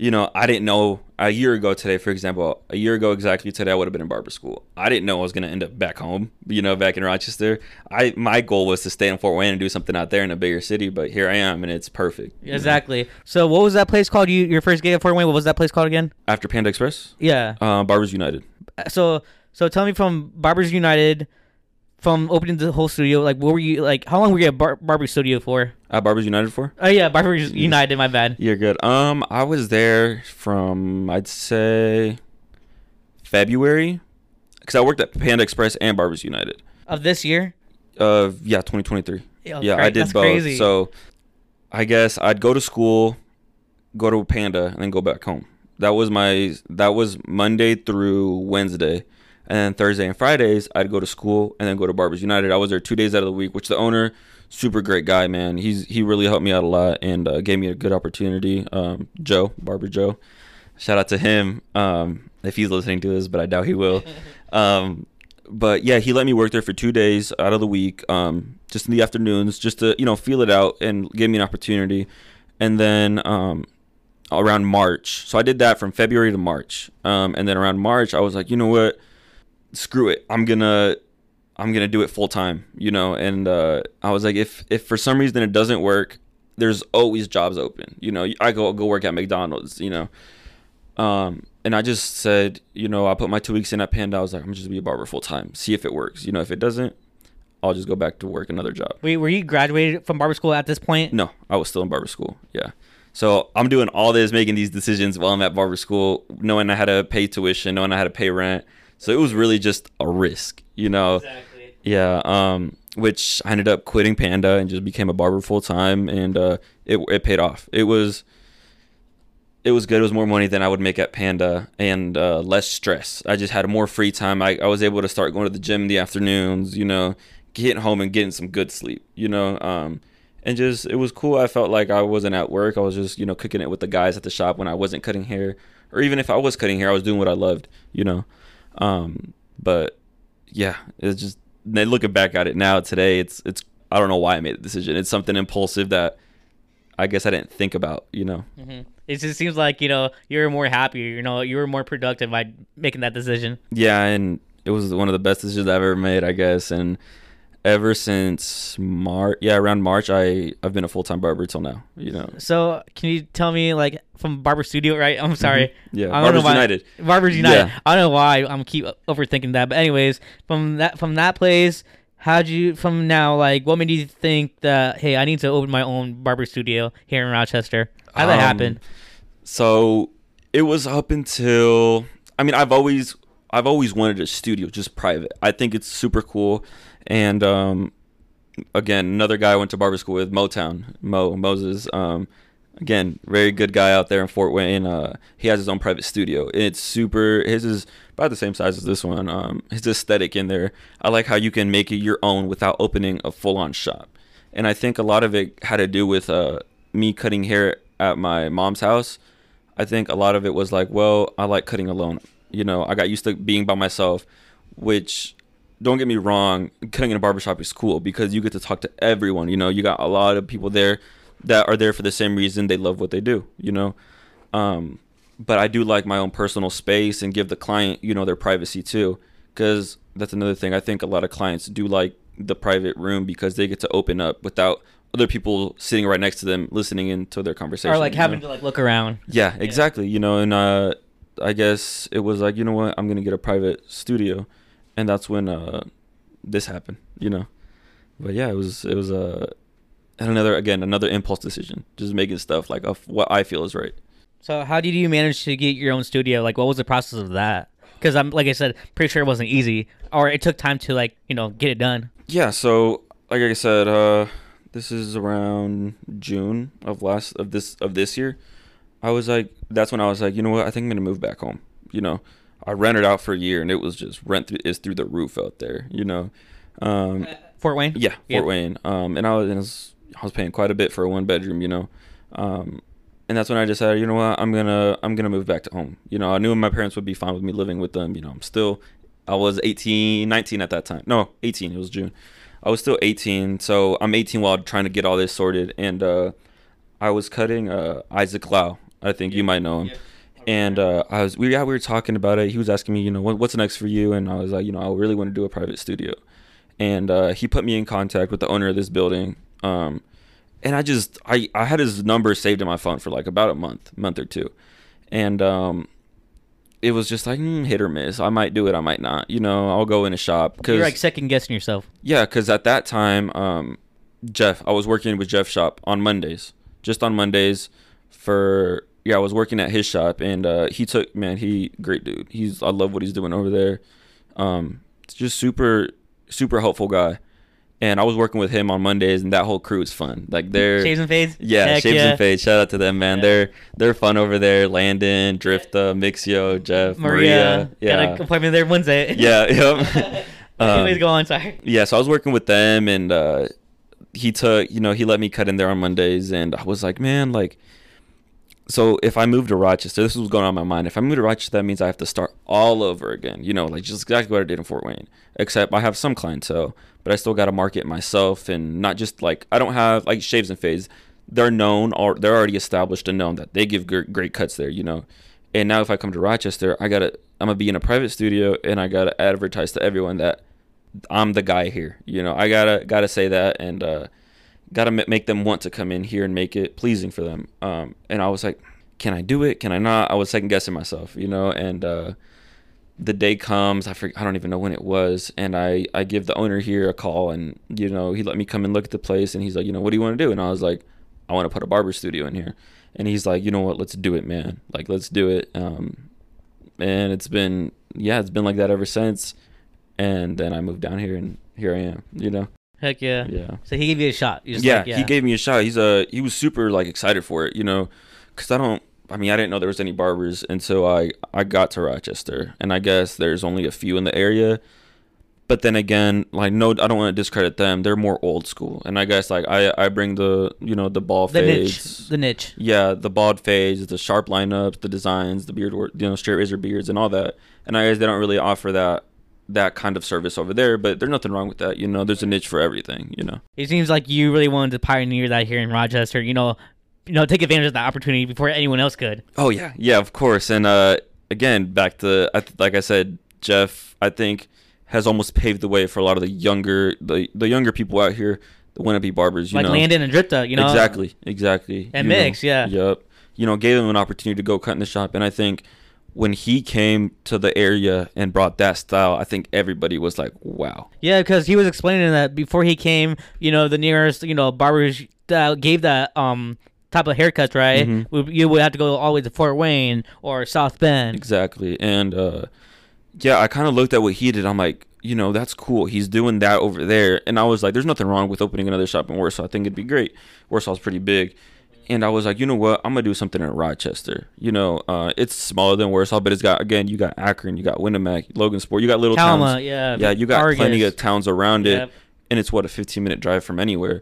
you know, I didn't know a year ago today, for example, a year ago exactly today, I would have been in barber school. I didn't know I was gonna end up back home, you know, back in Rochester. I my goal was to stay in Fort Wayne and do something out there in a bigger city, but here I am, and it's perfect. you know. Exactly. So what was that place called? You your first gig at Fort Wayne? What was that place called again? After Panda Express, Yeah. uh, Barbers United. So so tell me from Barbers United, from opening the whole studio, like what were you like? How long were you at Bar- Barber Studio for? At Barbers United for? Oh yeah, Barbers United. My bad. You're good. Um, I was there from I'd say February because I worked at Panda Express and Barbers United. Of this year? Uh, yeah, 2023. Oh, yeah, cra- I did that's both. crazy. So, I guess I'd go to school, go to Panda, and then go back home. That was my that was Monday through Wednesday, and then Thursday and Fridays I'd go to school and then go to Barbers United. I was there two days out of the week, which the owner, super great guy, man. He's he really helped me out a lot and uh, gave me a good opportunity. Um, Joe Barber Joe, shout out to him um, if he's listening to this, but I doubt he will. Um, but yeah, he let me work there for two days out of the week, um, just in the afternoons, just to you know feel it out and give me an opportunity. And then um, around March, so I did that from February to March, um, and then around March, I was like, you know what, screw it, I'm gonna I'm gonna do it full time, you know. And uh, I was like, if if for some reason it doesn't work, there's always jobs open, you know. I go go work at McDonald's, you know. Um, and I just said, you know, I put my two weeks in at Panda. I was like, I'm just gonna be a barber full time, see if it works. You know, if it doesn't, I'll just go back to work another job. Wait, were you graduated from barber school at this point? No, I was still in barber school. Yeah. So I'm doing all this, making these decisions while I'm at barber school, knowing I had to pay tuition, knowing I had to pay rent. So it was really just a risk, you know. Exactly. Yeah. Um, which I ended up quitting Panda and just became a barber full time, and uh, it it paid off. It was it was good. It was more money than I would make at Panda and uh, less stress. I just had more free time. I, I was able to start going to the gym in the afternoons, you know, getting home and getting some good sleep, you know. Um, and just, it was cool. I felt like I wasn't at work. I was just, you know, cooking it with the guys at the shop when I wasn't cutting hair. Or even if I was cutting hair, I was doing what I loved, you know. Um, but yeah, it's just, looking back at it now today, it's, it's, I don't know why I made the decision. It's something impulsive that I guess I didn't think about, you know. hmm It just seems like you know you were more happier. You know you were more productive by making that decision. Yeah, and it was one of the best decisions I've ever made, I guess. And ever since March, yeah, around March, I I've been a full time barber till now. You know, So can you tell me like from Barber Studio, right? I'm sorry. yeah, I don't know Barbers United. Barbers United. Yeah. I don't know why I'm keep overthinking that, but anyways, from that from that place, how'd you from now like what made you think that hey I need to open my own barber studio here in Rochester? How'd that Um, happen? So it was up until I mean I've always I've always wanted a studio just private. I think it's super cool. And um, again, another guy I went to barber school with, Motown Mo Moses. Um, again, very good guy out there in Fort Wayne. Uh, he has his own private studio. It's super. His is about the same size as this one. Um, his aesthetic in there. I like how you can make it your own without opening a full-on shop. And I think a lot of it had to do with uh, me cutting hair at my mom's house. I think a lot of it was like, well, I like cutting alone. You know, I got used to being by myself, which don't get me wrong, cutting in a barbershop is cool because you get to talk to everyone. You know, you got a lot of people there that are there for the same reason they love what they do, you know. Um, but I do like my own personal space and give the client, you know, their privacy too. Because that's another thing. I think a lot of clients do like the private room because they get to open up without other people sitting right next to them listening into their conversation. Or like you know? having to like look around. Yeah, exactly. You know, and uh, I guess it was like, you know what, I'm gonna get a private studio, and that's when uh, this happened. You know, but yeah, it was it was uh, and another again another impulse decision, just making stuff like of what I feel is right. So how did you manage to get your own studio? Like what was the process of that? Because I'm like I said, pretty sure it wasn't easy, or it took time to like you know get it done. Yeah, so like I said, uh, this is around June of last of this of this year. I was like, that's when I was like, you know what, I think I'm gonna move back home. You know, I rented out for a year and it was just rent th- is through the roof out there. You know, um, Fort Wayne. yeah, Fort Yeah. Wayne. Um, and I was, and I was I was paying quite a bit for a one bedroom. You know, um, and that's when I decided, you know what, I'm gonna I'm gonna move back to home. You know, I knew my parents would be fine with me living with them. You know, I'm still I was 18, 19 at that time. No, 18. It was June. I was still 18, so I'm 18 while trying to get all this sorted. And uh, I was cutting uh, Isaac Lau. I think you might know him. And uh, I was we yeah we were talking about it. He was asking me, you know, what, what's next for you? And I was like, you know, I really want to do a private studio. And uh, he put me in contact with the owner of this building. Um, and I just I I had his number saved in my phone for like about a month, month or two, and um, it was just like mm, hit or miss. I might do it, I might not. You know, I'll go in a shop because You're like second guessing yourself. yeah, because at that time, um, Jeff, I was working with Jeff Shop on Mondays, just on Mondays for yeah, I was working at his shop, and uh, he took man, he great dude. He's I love what he's doing over there. Um, just super super helpful guy. And I was working with him on Mondays, and that whole crew is fun. Like they're Shaves and fades. yeah, Heck Shaves yeah. and Fades. Shout out to them, man. Yeah. They're they're fun over there. Landon, Drifta, Mixio, Jeff, Maria. Maria. Yeah, Got an appointment there Wednesday. yeah, yep. Anyways, Um, go on. Sorry. yeah, so I was working with them, and uh, he took, you know, he let me cut in there on Mondays, and I was like, man, like, so if I move to Rochester, this was going on in my mind. If I move to Rochester, that means I have to start all over again, you know, like just exactly what I did in Fort Wayne. Except I have some clientele, but I still got to market myself, and not just like I don't have like Shaves and Fades. They're known, or they're already established and known that they give great, great cuts there, you know. And now if I come to Rochester, I gotta, I'm gonna be in a private studio, and I gotta advertise to everyone that I'm the guy here. You know, I gotta gotta say that and uh, gotta m- make them want to come in here and make it pleasing for them. Um, and I was like, can I do it? Can I not? I was second guessing myself, you know. And uh, the day comes, I forget, I don't even know when it was, and I I give the owner here a call, and you know he let me come and look at the place, and he's like, you know, what do you want to do? And I was like, I want to put a barber studio in here. And he's like, you know what? Let's do it, man. Like, let's do it. Um, and it's been yeah, it's been like that ever since and then I moved down here, and here I am. You know, Heck yeah. yeah, So he gave you a shot. Yeah, like, He gave me a shot. He's a he was super like excited for it. You know, because I don't. I mean, I didn't know there was any barbers until I I got to Rochester, and I guess there's only a few in the area. But then again, like no, I don't want to discredit them. They're more old school, and I guess like I I bring the you know the bald fades the niche. The niche. yeah, the bald fades, the sharp lineups, the designs, the beard work, you know, straight razor beards, and all that. And I guess they don't really offer that that kind of service over there, but there's nothing wrong with that. You know, there's a niche for everything. You know. It seems like you really wanted to pioneer that here in Rochester. You know, you know, take advantage of the opportunity before anyone else could. Oh yeah, yeah, of course. And uh, again, back to I th- like I said, Jeff, I think has almost paved the way for a lot of the younger the the younger people out here the want to be barbers. You like know, Landon and Dripta, you know. exactly, exactly. And you know. Mix, yeah. Yep. You know, gave him an opportunity to go cut in the shop, and I think when he came to the area and brought that style, I think everybody was like, "Wow." Yeah, because he was explaining that before he came, you know, the nearest, you know, barbers that gave that um type of haircuts, right? Mhm. You would have to go all the way to Fort Wayne or South Bend. Exactly. And uh yeah, I kind of looked at what he did. I'm like, you know, that's cool. He's doing that over there. And I was like, there's nothing wrong with opening another shop in Warsaw. I think it'd be great. Warsaw's pretty big. And I was like, you know what? I'm gonna do something in Rochester. You know, uh, it's smaller than Warsaw, but it's got again, you got Akron, you got Winamac, Logansport, you got little Kalma, towns. yeah. Yeah, you got Argos. plenty of towns around it, Yep. and it's what a 15 minute drive from anywhere.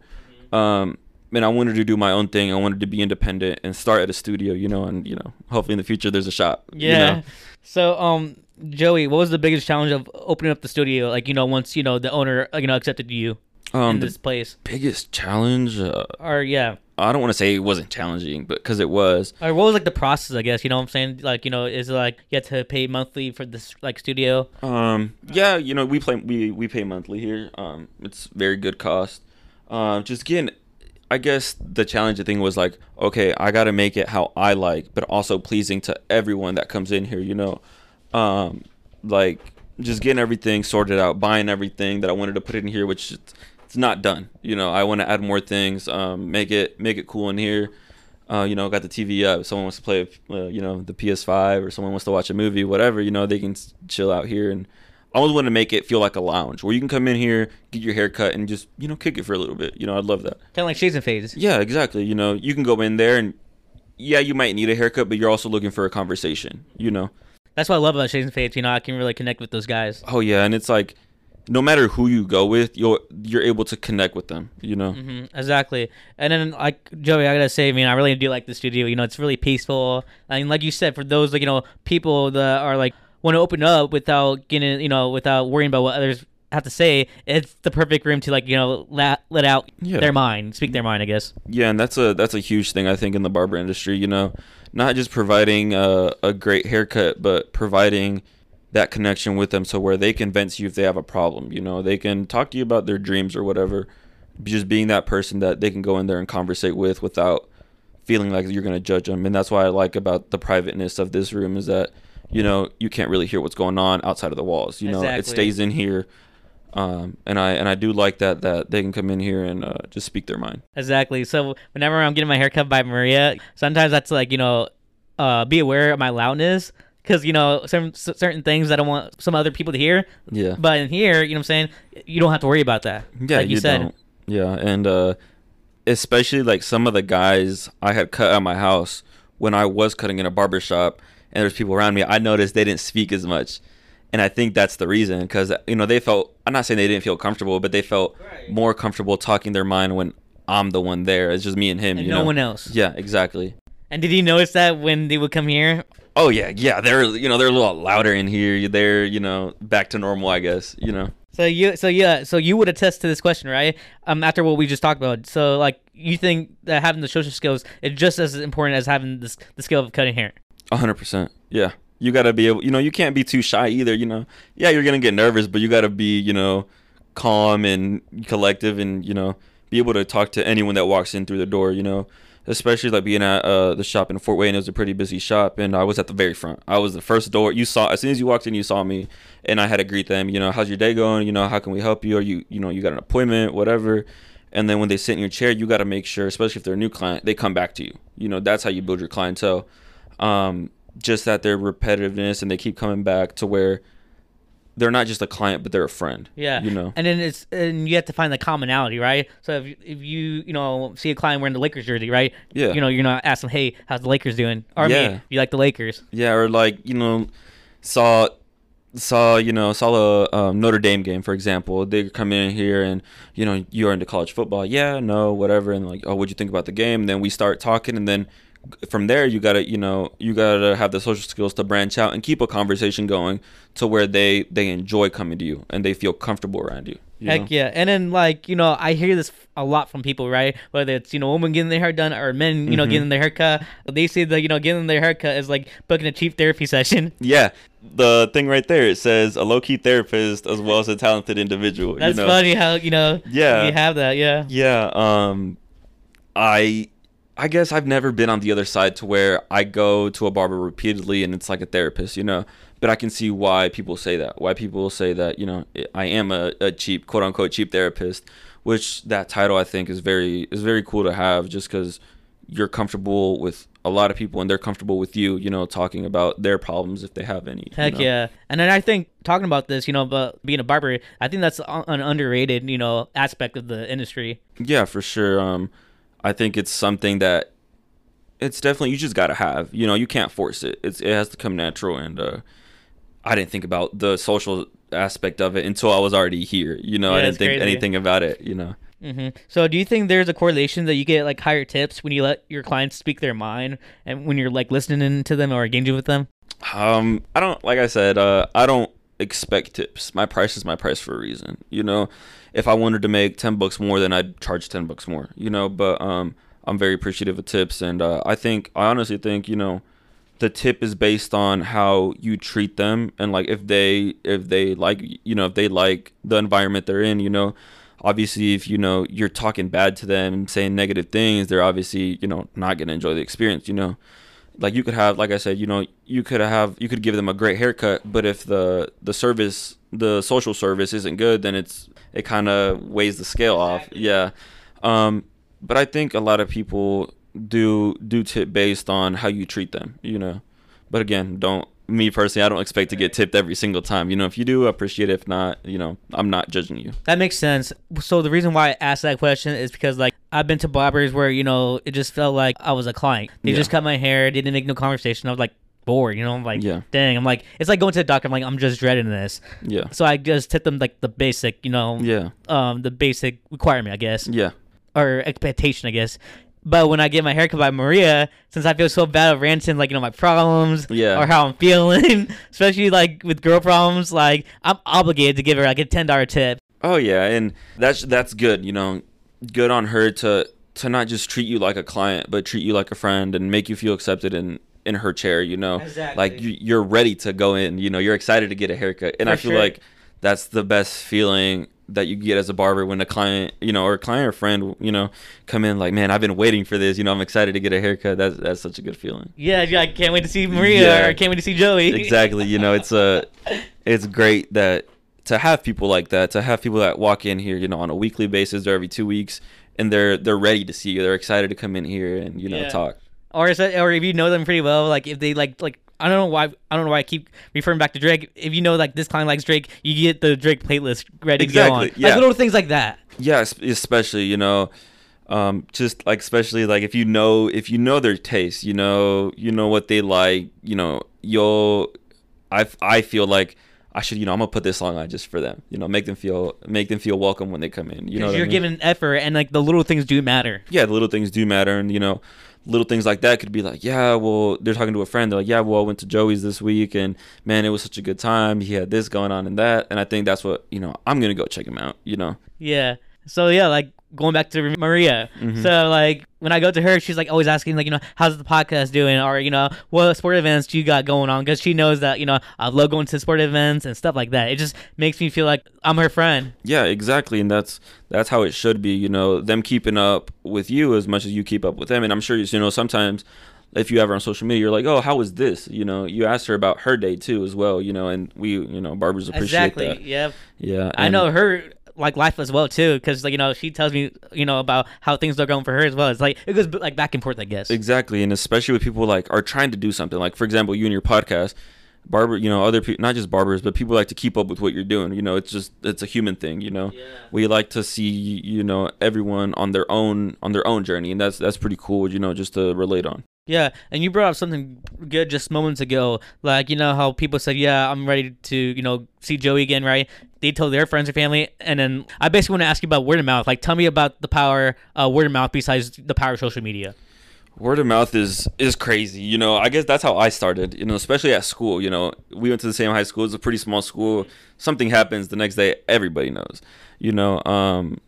Mm-hmm. Um, and I wanted to do my own thing. I wanted to be independent and start at a studio, you know, and you know, hopefully in the future there's a shop. you Yeah. know? So, um, Joey, what was the biggest challenge of opening up the studio? Like, you know, once you know the owner, you know, accepted you Um, in this place, biggest challenge, uh, or yeah, I don't want to say it wasn't challenging, but because it was. or what was like the process? I guess you know what I'm saying. Like, you know, is it like you have to pay monthly for this like studio? Um, yeah, you know, we play we we pay monthly here. Um, it's very good cost. Um, just again, I guess the challenging thing was like, okay, I got to make it how I like, but also pleasing to everyone that comes in here. You know, um, like just getting everything sorted out, buying everything that I wanted to put in here, which it's not done. You know, I want to add more things, um, make it make it cool in here. Uh, you know, got the TV up. Someone wants to play, uh, you know, the PS5, or someone wants to watch a movie, whatever. You know, they can chill out here. And I always want to make it feel like a lounge where you can come in here, get your hair cut, and just you know kick it for a little bit. You know, I'd love that. Kind of like Shaves and Fades. Yeah, exactly. You know, you can go in there and yeah, you might need a haircut, but you're also looking for a conversation. You know. That's what I love about Shaves and Fades. You know, I can really connect with those guys. Oh yeah, and it's like no matter who you go with, you're you're able to connect with them. You know. hmm exactly. And then, like Joey, I gotta say, I mean, I really do like the studio. You know, it's really peaceful. I mean, like you said, for those like you know people that are like want to open up without getting you know without worrying about what others have to say, it's the perfect room to like you know let let out Yeah. their mind, speak their mind. I guess. Yeah, and that's a that's a huge thing I think in the barber industry. You know, not just providing a, a great haircut, but providing that connection with them, so where they can vent to you if they have a problem. You know, they can talk to you about their dreams or whatever. Just being that person that they can go in there and conversate with without feeling like you're going to judge them. And that's why I like about the privateness of this room is that you know you can't really hear what's going on outside of the walls. You know, it stays in here. Um, and I and I do like that that they can come in here and uh, just speak their mind. Exactly. So whenever I'm getting my hair cut by Maria, sometimes that's like you know uh, be aware of my loudness because you know certain certain things I don't want some other people to hear. Yeah. But in here, you know what I'm saying, you don't have to worry about that. Yeah, like you, said. don't. Yeah, and uh, especially like some of the guys I had cut at my house when I was cutting in a barber shop, and there's people around me. I noticed they didn't speak as much, and I think that's the reason because you know they felt. I'm not saying they didn't feel comfortable, but they felt Right. more comfortable talking their mind when I'm the one there. It's just me and him. And you no know? one else. Yeah, exactly. And did you notice that when they would come here? Oh yeah, yeah. They're you know they're a little louder in here. They're you know back to normal, I guess. You know. So you, so yeah, so you would attest to this question, right? Um, after what we just talked about. So like, you think that having the social skills is just as important as having this the skill of cutting hair? A hundred percent. Yeah. You gotta be able you know, you can't be too shy either, you know. Yeah, you're gonna get nervous, but you gotta be, you know, calm and collective and, you know, be able to talk to anyone that walks in through the door, you know. Especially like being at uh, the shop in Fort Wayne, it was a pretty busy shop, and I was at the very front. I was the first door. You saw as soon as you walked in, you saw me, and I had to greet them. You know, how's your day going? You know, how can we help you? Or you, you know, you got an appointment, whatever. And then when they sit in your chair, you got to make sure, especially if they're a new client, they come back to you. You know, that's how you build your clientele. Um, just that their repetitiveness and they keep coming back to where they're not just a client, but they're a friend. Yeah, You know. and then it's and you have to find the commonality, right? So if if you you know see a client wearing the Lakers jersey, right? Yeah. You know, you're not asking, hey, how's the Lakers doing? Or Yeah. me, you like the Lakers? Yeah, or like you know, saw saw you know saw a um, Notre Dame game for example. They come in here and you know you are into college football. Yeah, no, whatever. And like, oh, what'd you think about the game? And then we start talking, and then from there you gotta you know you gotta have the social skills to branch out and keep a conversation going to where they they enjoy coming to you and they feel comfortable around you. you Heck know? yeah. And then like, you know, I hear this a lot from people, right? Whether it's, you know, women getting their hair done or men, you know, Mhm. getting their haircut. They say that, you know, getting their haircut is like booking a cheap therapy session. Yeah, the thing right there it says a low key therapist as well as a talented individual. That's you know? funny how, you know, Yeah. you have that, yeah. Yeah, um I I guess I've never been on the other side to where I go to a barber repeatedly and it's like a therapist, you know. But I can see why people say that. Why people say that, you know, I am a, a cheap quote unquote cheap therapist, which that title I think is very is very cool to have just cuz you're comfortable with a lot of people and they're comfortable with you, you know, talking about their problems if they have any. you Heck know? yeah. And then I think talking about this, you know, but being a barber, I think that's an underrated, you know, aspect of the industry. Yeah, for sure. Um, I think it's something that it's definitely you just gotta have. You know, you can't force it. It's it has to come natural. And uh, I didn't think about the social aspect of it until I was already here. You know, Yeah, I didn't think crazy. anything about it. You know. hmm So, do you think there's a correlation that you get like higher tips when you let your clients speak their mind and when you're like listening to them or engaging with them? Um, I don't like I said. Uh, I don't expect tips. My price is my price for a reason. You know, if I wanted to make ten bucks more, then I'd charge ten bucks more. You know, but um, I'm very appreciative of tips, and uh, I think I honestly think you know, the tip is based on how you treat them, and like if they if they like you know if they like the environment they're in, you know. Obviously, if you know you're talking bad to them saying negative things, they're obviously you know not gonna enjoy the experience. You know, like you could have like i said you know you could have you could give them a great haircut but if the the service the social service isn't good then it's it kind of weighs the scale off. Yeah. Um but i think a lot of people do do tip based on how you treat them you know. But again don't me personally i don't expect to get tipped every single time you know if you do appreciate it if not you know i'm not judging you That makes sense. So the reason why I asked that question is because like I've been to barbers where you know it just felt like I was a client. They Yeah. just cut my hair, they didn't make no conversation. I was like bored, you know. I'm like, Yeah. dang. I'm like, it's like going to the doctor. I'm like, I'm just dreading this. yeah So I just tip them like the basic, you know, yeah um, the basic requirement, I guess, yeah or expectation, I guess. But when I get my haircut by Maria, since I feel so bad of ranting, like you know my problems, Yeah. or how I'm feeling, especially like with girl problems, like I'm obligated to give her like a ten dollar tip. Oh yeah, and that's that's good. You know, good on her to to not just treat you like a client, but treat you like a friend and make you feel accepted in in her chair. You know, Exactly. like you, you're ready to go in. You know, you're excited to get a haircut, and For I feel sure. like that's the best feeling that you get as a barber when a client, you know, or a client or friend, you know, come in like, man, I've been waiting for this. You know, I'm excited to get a haircut. That's that's such a good feeling. Yeah, yeah, I can't wait to see Maria Yeah. or I can't wait to see Joey. exactly you know it's a it's great that to have people like that to have people that walk in here you know on a weekly basis or every two weeks and they're they're ready to see you they're excited to come in here and you know Yeah. talk or is it, or if you know them pretty well, like if they like like I don't know why I don't know why I keep referring back to Drake. If you know like this client likes Drake, you get the Drake playlist ready to go on. Exactly, yeah. Like little things like that. Yeah, especially you know, um, just like especially like if you know if you know their taste, you know you know what they like, you know you'll. I I feel like I should you know I'm gonna put this song on just for them, you know, make them feel make them feel welcome when they come in. You know, Because what I you're mean? giving effort and like the little things do matter. yeah, the little things do matter, and you know, little things like that could be like, yeah, well, they're talking to a friend, they're like, yeah, well, I went to Joey's this week, and man, it was such a good time. He had this going on and that, and I think that's what you know. I'm gonna go check him out. You know, Yeah. So yeah, like going back to Maria. Mhm. So like when I go to her, she's like always asking like you know how's the podcast doing or you know what sport events do you got going on because she knows that you know I love going to sport events and stuff like that. It just makes me feel like I'm her friend. yeah, exactly, and that's that's how it should be. You know, them keeping up with you as much as you keep up with them, and I'm sure you know sometimes. If you have her on social media, you're like, "Oh, how was this?" You know, you asked her about her day too, as well. You know, and we, you know, barbers appreciate exactly. that. Yep. Yeah, I know her like life as well too because like you know she tells me you know about how things are going for her as well. It's like it goes like back and forth, I guess. Exactly, and especially with people like are trying to do something. Like for example, you and your podcast, barber. You know, other people, not just barbers, but people like to keep up with what you're doing. You know, it's just it's a human thing. You know, Yeah. we like to see you know everyone on their own on their own journey, and that's that's pretty cool. You know, just to relate on. Yeah, and you brought up something good just moments ago. Like, you know how people said, "Yeah, I'm ready to, you know, see Joey again," right? They tell their friends or family, and then I basically want to ask you about word of mouth. Like, tell me about the power uh, word of mouth besides the power of social media. Word of mouth is is crazy. You know, I guess that's how I started. You know, especially at school. You know, we went to the same high school. It's a pretty small school. Something happens the next day, everybody knows. You know, um,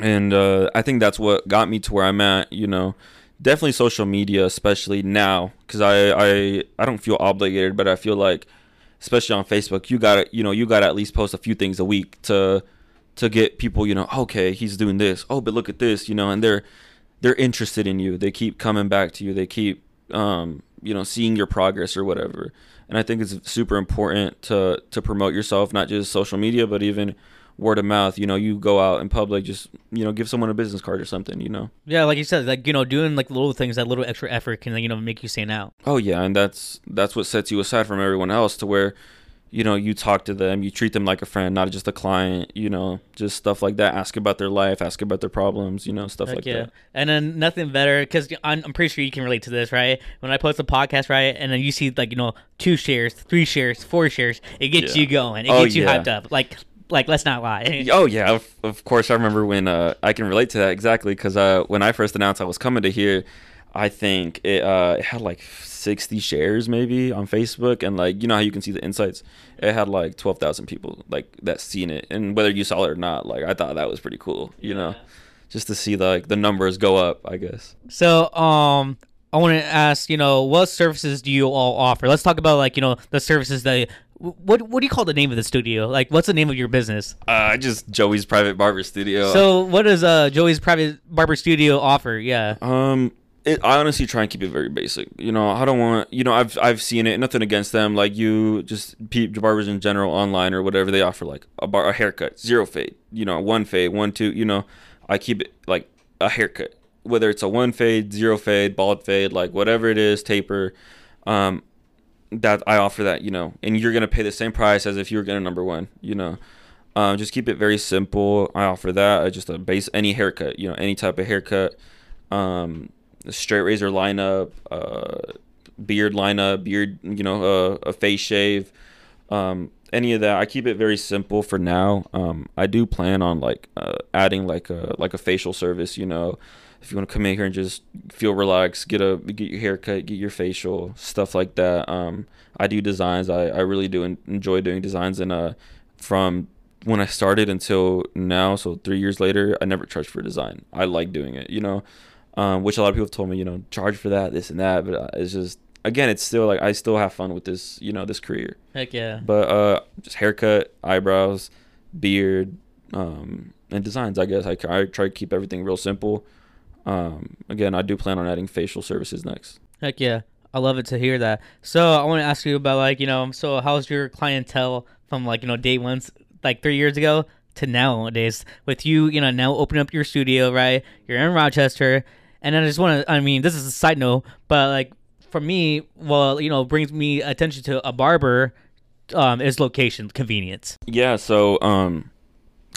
and uh, I think that's what got me to where I'm at. You know, definitely social media, especially now, because I, I I don't feel obligated, but I feel like, especially on Facebook, you gotta you know you gotta at least post a few things a week to to get people you know okay he's doing this. Oh but look at this you know and they're they're interested in you. They keep coming back to you. They keep um you know seeing your progress or whatever. And I think it's super important to to promote yourself not just social media but even word of mouth you know you go out in public just you know give someone a business card or something you know Yeah, like you said, like you know, doing like little things, that little extra effort can you know make you stand out. Oh yeah, and that's that's what sets you aside from everyone else to where you know you talk to them, you treat them like a friend, not just a client, you know, just stuff like that. Ask about their life, ask about their problems, you know, stuff Heck like yeah. that. And then nothing better because I'm, I'm pretty sure you can relate to this, right? When I post a podcast, right, and then you see like you know two shares, three shares, four shares, it gets Yeah. you going, it Oh, gets you yeah. hyped up. Like like let's not lie. Oh yeah, of, of course I remember when uh, I can relate to that exactly because uh, when I first announced I was coming to here, I think it, uh, it had like 60 shares maybe on Facebook and like you know how you can see the insights, it had like 12,000 people like that seen it and whether you saw it or not, like I thought that was pretty cool, you know, just to see like the numbers go up, I guess. So, um, I want to ask, you know, what services do you all offer? Let's talk about like, you know, the services that. What what do you call the name of the studio? Like, what's the name of your business? Uh, just Joey's private barber studio. So, what does uh Joey's private barber studio offer? Yeah. Um, it, I honestly try and keep it very basic. You know, I don't want. You know, I've I've seen it. Nothing against them. Like you, just pe- barbers in general, online or whatever, they offer like a bar, a haircut, zero fade. You know, one fade, one two. You know, I keep it like a haircut, whether it's a one fade, zero fade, bald fade, like whatever it is, taper. Um, that I offer that. You know, and you're gonna pay the same price as if you were getting number one. You know. Um, just keep it very simple. I offer that. I just a base any haircut, you know, any type of haircut. Um, straight razor lineup, uh, beard lineup, beard, you know, uh, a face shave, um, any of that. I keep it very simple for now. Um, I do plan on like uh, adding like a like a facial service. You know, if you want to come in here and just feel relaxed, get a get your haircut, get your facial, stuff like that. Um, I do designs. I, I really do enjoy doing designs, and uh, from when I started until now, so three years later, I never charged for design. I like doing it, you know, um, which a lot of people have told me, you know, charge for that, this and that, but uh, it's just again, it's still like I still have fun with this, you know, this career. Heck yeah. But uh, just haircut, eyebrows, beard, um, and designs. I guess I, I try to keep everything real simple. Um, again, I do plan on adding facial services next. Heck yeah. I love it to hear that. So I want to ask you about like, you know, so how's your clientele from like, you know, day ones like three years ago to nowadays with you, you know, now open up your studio, right? You're in Rochester And then I just want to, I mean, this is a side note, but like for me, well, you know, brings me attention to a barber um, is location convenience. Yeah, so um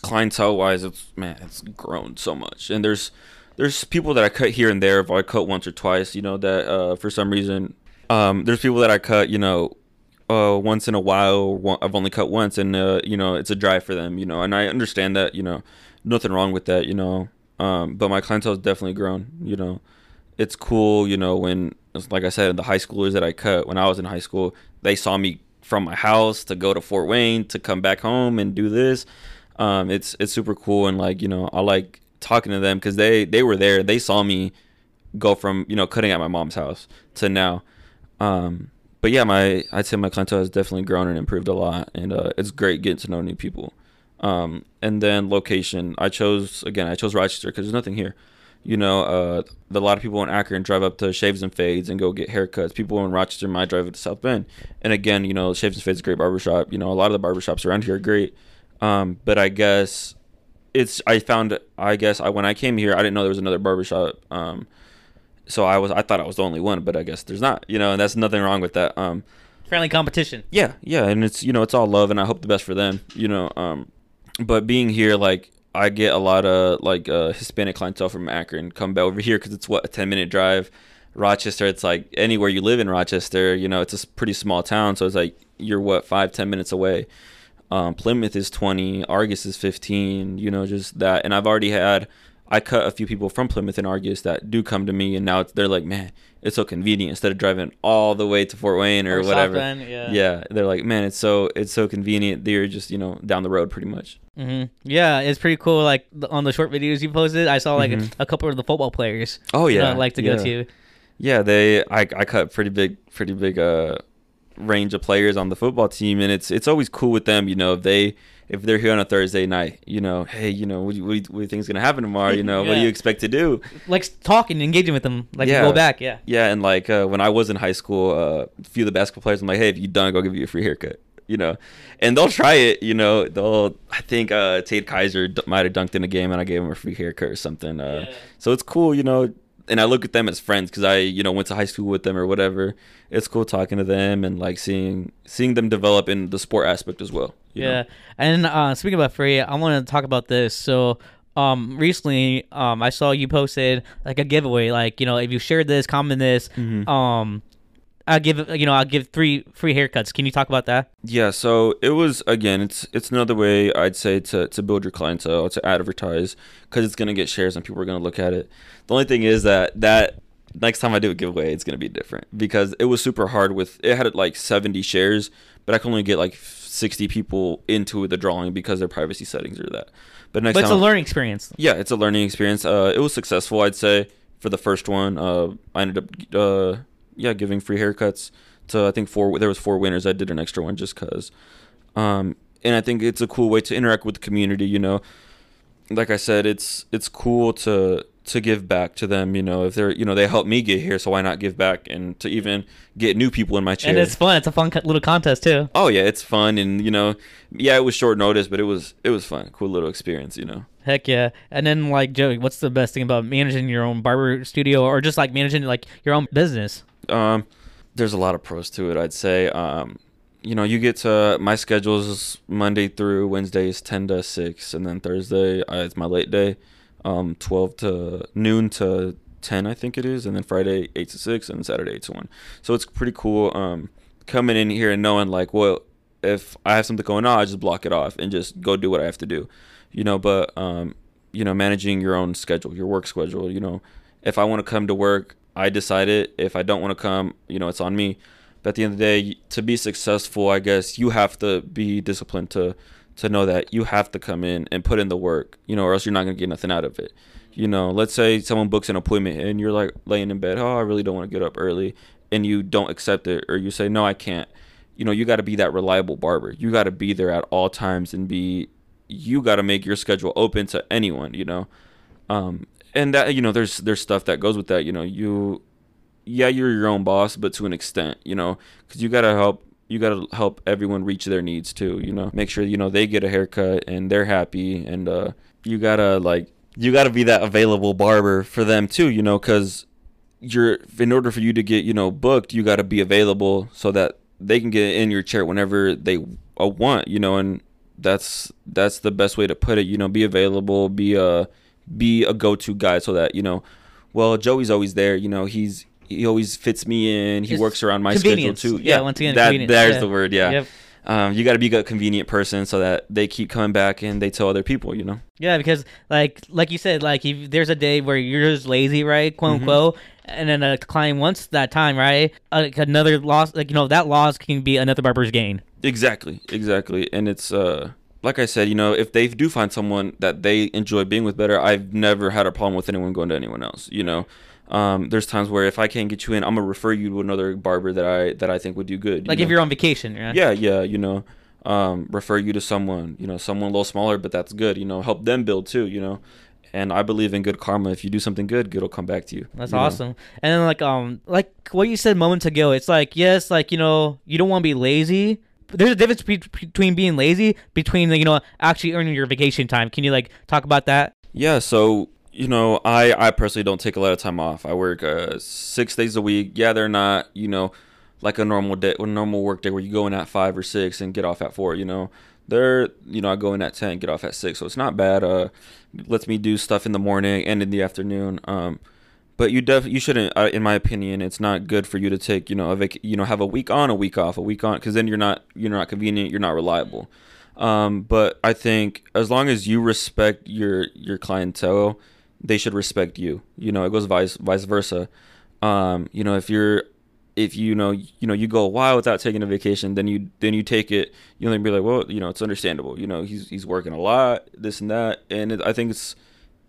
clientele wise it's man, it's grown so much. And there's there's people that I cut here and there if I cut once or twice, you know, that uh for some reason um there's people that I cut, you know, uh once in a while one, I've only cut once and uh you know, it's a drive for them, you know, and I understand that, you know, nothing wrong with that, you know. Um but my clientele has definitely grown, you know. It's cool, you know, when like I said, the high schoolers that I cut when I was in high school, they saw me from my house to go to Fort Wayne to come back home and do this. Um, it's it's super cool and like you know I like talking to them because they they were there. They saw me go from you know cutting at my mom's house to now. Um, but yeah, my I'd say my clientele has definitely grown and improved a lot, and uh, it's great getting to know new people. Um, and then location, I chose again. I chose Rochester because there's nothing here. You know, uh, a lot of people in Akron drive up to Shaves and Fades and go get haircuts. People in Rochester might drive up to South Bend. And again, you know, Shaves and Fades is a great barbershop. You know, a lot of the barbershops around here are great. Um, but I guess it's I found I guess I when I came here I didn't know there was another barbershop. Um, so I was I thought I was the only one, but I guess there's not. You know, and that's nothing wrong with that. Um, Friendly competition. yeah, yeah, and it's you know it's all love, and I hope the best for them. You know, um, but being here, like I get a lot of like uh, Hispanic clientele from Akron come back over here because it's what a ten minute drive. Rochester, it's like anywhere you live in Rochester, you know, it's a pretty small town, so it's like you're what five ten minutes away. Um, Plymouth is twenty, Argos is fifteen. You know, just that, and I've already had. I cut a few people from Plymouth and Argos that do come to me, and now it's, they're like, man, it's so convenient instead of driving all the way to Fort Wayne or, Or whatever. Bend, yeah. yeah, they're like, man, it's so it's so convenient. They're just you know down the road pretty much. hmm Yeah, it's pretty cool. Like on the short videos you posted, I saw like Mhm. a, couple of the football players. Oh yeah, like to yeah. go to. Yeah, they I I cut pretty big pretty big uh range of players on the football team, and it's it's always cool with them. You know, if they if they're here on a Thursday night, you know, hey, you know, what do you, what do you, what do you think is gonna happen tomorrow? You know, what do you expect to do? Like talking, engaging with them, like Yeah. go back. Yeah. Yeah, and like uh, when I was in high school, uh, a few of the basketball players, I'm like, hey, if you done, go give you a free haircut. You know, and they'll try it. You know, they'll. I think uh, Tate Kaiser d- might have dunked in a game, and I gave him a free haircut or something. Uh, Yeah. So it's cool, you know. And I look at them as friends because I, you know, went to high school with them or whatever. It's cool talking to them and like seeing seeing them develop in the sport aspect as well. you know? Yeah, and uh, speaking about free, I want to talk about this. So, um, recently, um, I saw you posted like a giveaway. Like, you know, if you shared this, comment this, Mm-hmm. um, I'll give you know I'll give three free haircuts. Can you talk about that? Yeah, so it was again. It's it's another way I'd say to to build your clientele to advertise because it's gonna get shares and people are gonna look at it. The only thing is that that next time I do a giveaway, it's gonna be different because it was super hard with it had like seventy shares, but I can only get like sixty people into the drawing because their privacy settings are that. But next But it's a learning experience. yeah, it's a learning experience. Uh, it was successful, I'd say, for the first one. Uh, I ended up, uh, yeah, giving free haircuts to I think four. There was four winners. I did an extra one just cause. Um, and I think it's a cool way to interact with the community. You know, like I said, it's it's cool to to give back to them. You know, if they're you know they helped me get here, so why not give back and to even get new people in my chair. And it's fun. It's a fun little contest too. oh yeah, it's fun and you know, yeah, it was short notice, but it was it was fun, cool little experience. You know. Heck yeah! And then like Joey, what's the best thing about managing your own barber studio or just like managing like your own business? Um, there's a lot of pros to it. I'd say. Um, you know, you get to my schedule is Monday through Wednesday is ten to six, and then Thursday uh, it's my late day, um, twelve to noon to ten, I think it is, and then Friday eight to six, and Saturday eight to one. So it's pretty cool. Um, coming in here and knowing like, well, if I have something going on, I just block it off and just go do what I have to do, you know. But um, you know, managing your own schedule, your work schedule. You know, if I want to come to work, I decide it. If I don't want to come, you know, it's on me. But at the end of the day, to be successful, I guess you have to be disciplined to to know that you have to come in and put in the work, you know, or else you're not gonna get nothing out of it. You know, let's say someone books an appointment and you're like laying in bed, oh, I really don't want to get up early, and you don't accept it, or you say, no, I can't. You know, you got to be that reliable barber. You got to be there at all times and be. You got to make your schedule open to anyone. You know, um, and that you know, there's there's stuff that goes with that. You know, you yeah, you're your own boss, but to an extent, you know, because you gotta help. You gotta help everyone reach their needs too. You know, make sure you know they get a haircut and they're happy, and uh, you gotta like you got to be that available barber for them too, you know, because you're in order for you to get you know booked, you got to be available so that they can get in your chair whenever they uh, want, you know, and that's that's the best way to put it. You know, be available, be a be a go to guy, so that you know, well, Joey's always there. You know, he's he always fits me in. He works around my schedule too. Yeah, once again, that there's Yeah. the word. Yeah. Yep. Um, you got to be a convenient person so that they keep coming back and they tell other people. You know. Yeah, because like like you said, like if there's a day where you're just lazy, right, quote Mm-hmm. unquote, and then a client wants that time, right, uh, like another loss, like you know that loss can be another barber's gain. Exactly, exactly. And it's uh like I said, you know, if they do find someone that they enjoy being with better, I've never had a problem with anyone going to anyone else, you know. Um, there's times where if I can't get you in, I'm gonna refer you to another barber that I that I think would do good. Like know? if you're on vacation, right? yeah, yeah, you know, um, refer you to someone, you know, someone a little smaller, but that's good, you know, help them build too, you know. And I believe in good karma. If you do something good, good will come back to you. That's you know? awesome. And then like um like what you said moments ago, it's like yes, like you know you don't want to be lazy. There's a difference be- between being lazy between you know actually earning your vacation time. Can you like talk about that? Yeah, so you know, I I personally don't take a lot of time off. I work uh, six days a week. Yeah, they're not you know like a normal day, a normal work day where you go in at five or six and get off at four. You know, they're you know I go in at ten, get off at six, so it's not bad. Uh, lets me do stuff in the morning and in the afternoon. Um, but you def you shouldn't, uh, in my opinion, it's not good for you to take you know a vac- you know have a week on, a week off, a week on, because then you're not you're not convenient, you're not reliable. Um, but I think as long as you respect your your clientele, they should respect you. You know, it goes vice vice versa. Um, you know, if you're if you know you know you go a while without taking a vacation, then you then you take it. You only be like, well, you know, it's understandable. You know, he's he's working a lot, this and that, and it, I think it's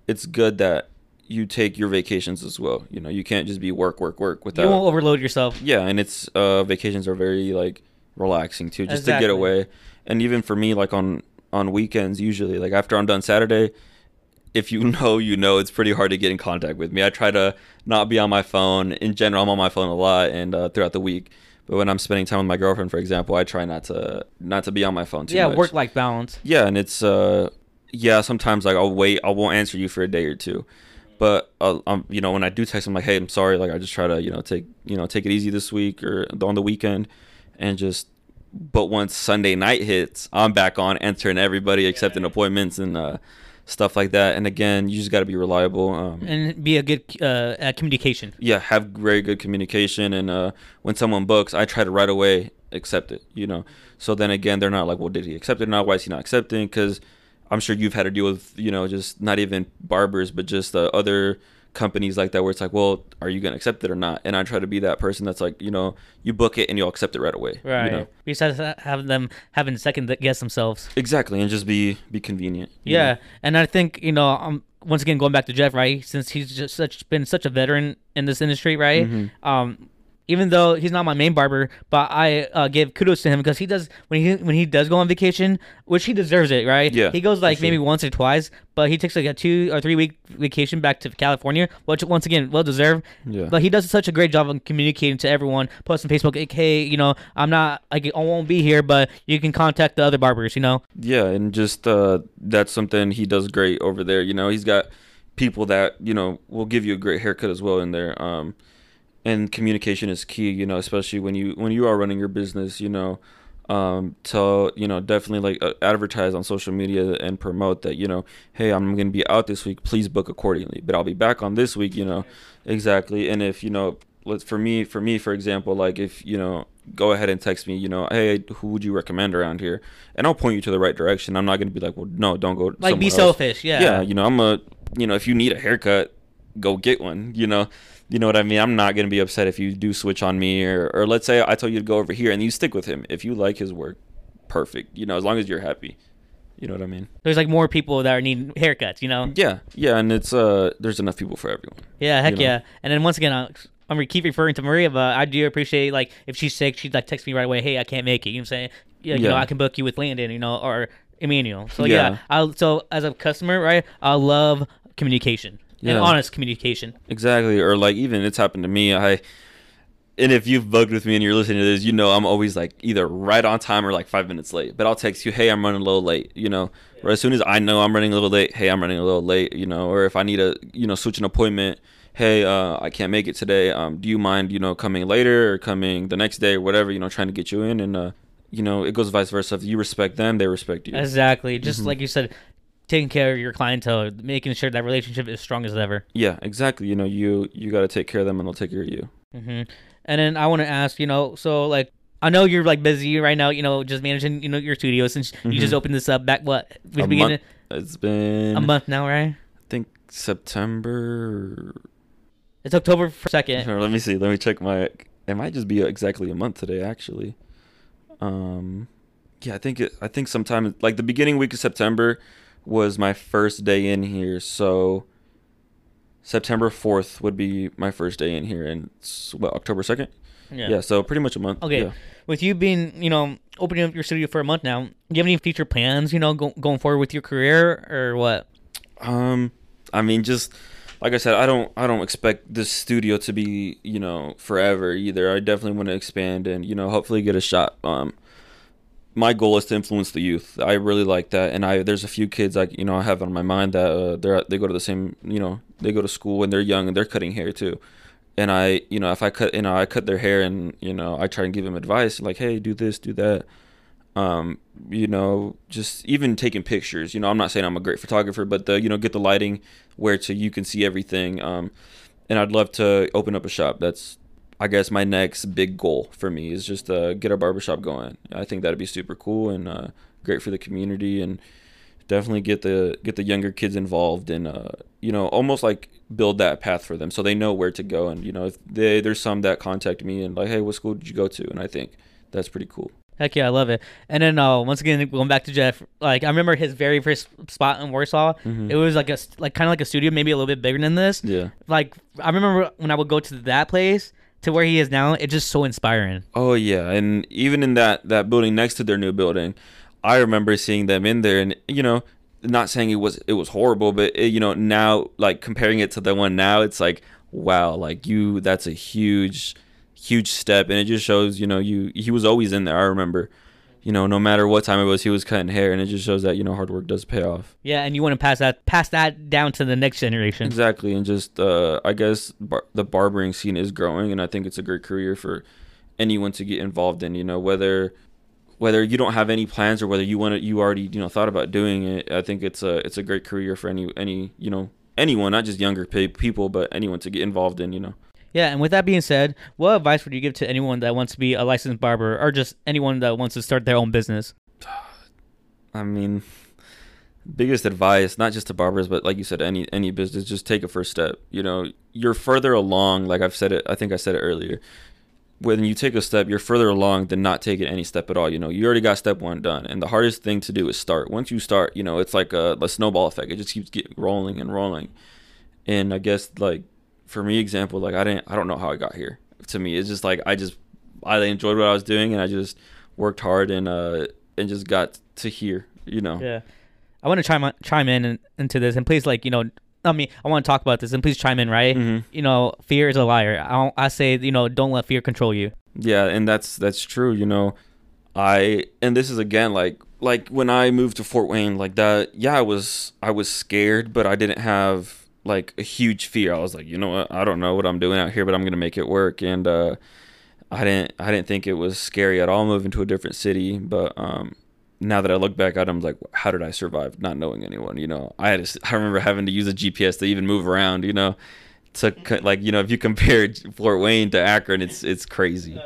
it's good that you take your vacations as well. You know, you can't just be work work work without. you won't overload yourself. Yeah, and it's uh vacations are very like relaxing too, just to get away. And even for me, like on on weekends, usually like after I'm done Saturday, if you know, you know, it's pretty hard to get in contact with me. I try to not be on my phone. In general, I'm on my phone a lot and uh, throughout the week. But when I'm spending time with my girlfriend, for example, I try not to not to be on my phone too yeah, much. work life balance. Yeah, and it's uh yeah, sometimes like I'll wait, I won't answer you for a day or two. But uh, um, you know, when I do text, I'm like, hey, I'm sorry. Like I just try to you know take you know take it easy this week or on the weekend, and just. But once Sunday night hits, I'm back on answering everybody, accepting appointments and uh, stuff like that. And again, you just got to be reliable. Um, and be a good uh, at communication. yeah, have very good communication. And uh, when someone books, I try to right away accept it. You know, so then again, they're not like, well, did he accept it or not? Why is he not accepting? Because I'm sure you've had to deal with, you know, just not even barbers, but just uh, other companies like that where it's like, well, are you gonna accept it or not? And I try to be that person that's like, you know, you book it and you'll accept it right away. Right. You know? Besides have them having second guess themselves. Exactly, and just be be convenient. Yeah, know? and I think you know, um, once again going back to Jeff, right? Since he's just such been such a veteran in this industry, right? Mm-hmm. Um, even though he's not my main barber, but I uh, give kudos to him because he does when he when he does go on vacation, which he deserves it, right? Yeah, he goes like sure. maybe once or twice, but he takes like a two or three week vacation back to California, which once again well deserved. Yeah. But he does such a great job of communicating to everyone. Post on Facebook, like, hey, you know, I'm not, like, I won't be here, but you can contact the other barbers, you know. Yeah, and just uh, that's something he does great over there. You know, he's got people that you know will give you a great haircut as well in there. Um, and communication is key. You know, especially when you when you are running your business. You know, um, tell you know definitely like uh, advertise on social media and promote that you know, hey, I'm gonna be out this week. Please book accordingly. But I'll be back on this week. You know, exactly. And if you know, let's for me for me for example, like if you know go ahead and text me, you know, hey, who would you recommend around here? And I'll point you to the right direction. I'm not going to be like, well, no, don't go. Like, be else. selfish, yeah. Yeah, you know, I'm a, you know, if you need a haircut, go get one. You know, you know what I mean. I'm not going to be upset if you do switch on me, or, or let's say I told you to go over here and you stick with him. If you like his work, perfect. You know, as long as you're happy. You know what I mean? There's like more people that are needing haircuts, you know. Yeah, yeah, and it's uh, there's enough people for everyone. Yeah, heck You know? yeah. And then once again, I- I'm gonna keep referring to Maria, but I do appreciate like if she's sick, she'd like text me right away. Hey, I can't make it. You know what I'm saying? Yeah, you know, I can book you with Landon, you know, or Emmanuel. So yeah, Yeah. I'll so as a customer, right? I love communication and Yeah. honest communication. Exactly, or like even it's happened to me. I and if you've bugged with me and you're listening to this, you know I'm always like either right on time or like five minutes late. But I'll text you, hey, I'm running a little late. You know, or as soon as I know I'm running a little late, hey, I'm running a little late. You know, or if I need a you know switch an appointment, hey, uh, I can't make it today. Um, do you mind you know coming later or coming the next day or whatever? You know, trying to get you in and uh, you know it goes vice versa. If you respect them, they respect you. Exactly. Just Mhm. like you said, taking care of your clientele, making sure that relationship is strong as ever. Yeah, exactly. You know, you you got to take care of them and they'll take care of you. hmm And then I want to ask, you know, so like I know you're like busy right now, you know, just managing, you know, your studio since you just Mhm. opened this up back what A beginning It's been a month now, right? I think September. It's October second. Let me see. Let me check my. It might just be exactly a month today, actually. Um, yeah, I think it. I think sometime like the beginning week of September was my first day in here. So September fourth would be my first day in here, and it's, what October second. Yeah. Yeah, so pretty much a month. Okay. Yeah. With you being, you know, opening up your studio for a month now, do you have any future plans, you know, go, going forward with your career or what? Um, I mean, just like I said, I don't, I don't expect this studio to be, you know, forever either. I definitely want to expand and, you know, hopefully get a shot. Um, my goal is to influence the youth. I really like that, and I there's a few kids like you know I have on my mind that uh, they're they go to the same, you know, they go to school when they're young and they're cutting hair too. And I, you know, if I cut, you know, I cut their hair and you know I try and give them advice like, hey, do this, do that um you know just even taking pictures you know i'm not saying i'm a great photographer but the you know get the lighting where to you can see everything um and i'd love to open up a shop that's i guess my next big goal for me is just uh get a barbershop going i think that'd be super cool and uh great for the community and definitely get the get the younger kids involved and uh you know almost like build that path for them so they know where to go and you know if they there's some that contact me and like hey what school did you go to and i think that's pretty cool Heck yeah, I love it. And then uh, once again, going back to Jeff, like I remember his very first spot in Warsaw. Mhm. It was like a like kind of like a studio, maybe a little bit bigger than this. yeah Like I remember when I would go to that place to where he is now. It's just so inspiring. Oh yeah, and even in that that building next to their new building, I remember seeing them in there, and you know, not saying it was it was horrible, but it, you know now like comparing it to the one now, it's like wow, like you that's a huge huge step, and it just shows you know you he was always in there. I remember, you know, no matter what time it was, he was cutting hair, and it just shows that you know hard work does pay off. Yeah, and you want to pass that pass that down to the next generation. Exactly, and just uh, I guess bar- the barbering scene is growing, and I think it's a great career for anyone to get involved in. You know, whether whether you don't have any plans or whether you want to, you already you know thought about doing it. I think it's a it's a great career for any any you know anyone, not just younger pe- people, but anyone to get involved in. You know. Yeah, and with that being said, what advice would you give to anyone that wants to be a licensed barber or just anyone that wants to start their own business? I mean, biggest advice, not just to barbers, but like you said, any any business, just take a first step. You know, you're further along. Like I've said it, I think I said it earlier. When you take a step, you're further along than not taking any step at all. You know, you already got step one done, and the hardest thing to do is start. Once you start, you know, it's like a, a snowball effect. It just keeps getting rolling and rolling. And I guess like for me, example, like I didn't, I don't know how I got here. To me, it's just like I just, I enjoyed what I was doing, and I just worked hard and uh and just got to here. You know. Yeah, I want to chime on- chime in and, into this, and please, like you know, I mean, I want to talk about this, and please chime in, right? Mhm. You know, fear is a liar. I don't, I say, you know, don't let fear control you. Yeah, and that's that's true. You know, I and this is again like like when I moved to Fort Wayne, like that. Yeah, I was I was scared, but I didn't have like a huge fear. I was like, you know what? I don't know what I'm doing out here, but I'm gonna make it work. And uh, I didn't I didn't think it was scary at all moving to a different city. But um, now that I look back at it, I'm like, how did I survive not knowing anyone? You know, I had to, I remember having to use a GPS to even move around. You know. To like you know, if you compare Fort Wayne to Akron, it's it's crazy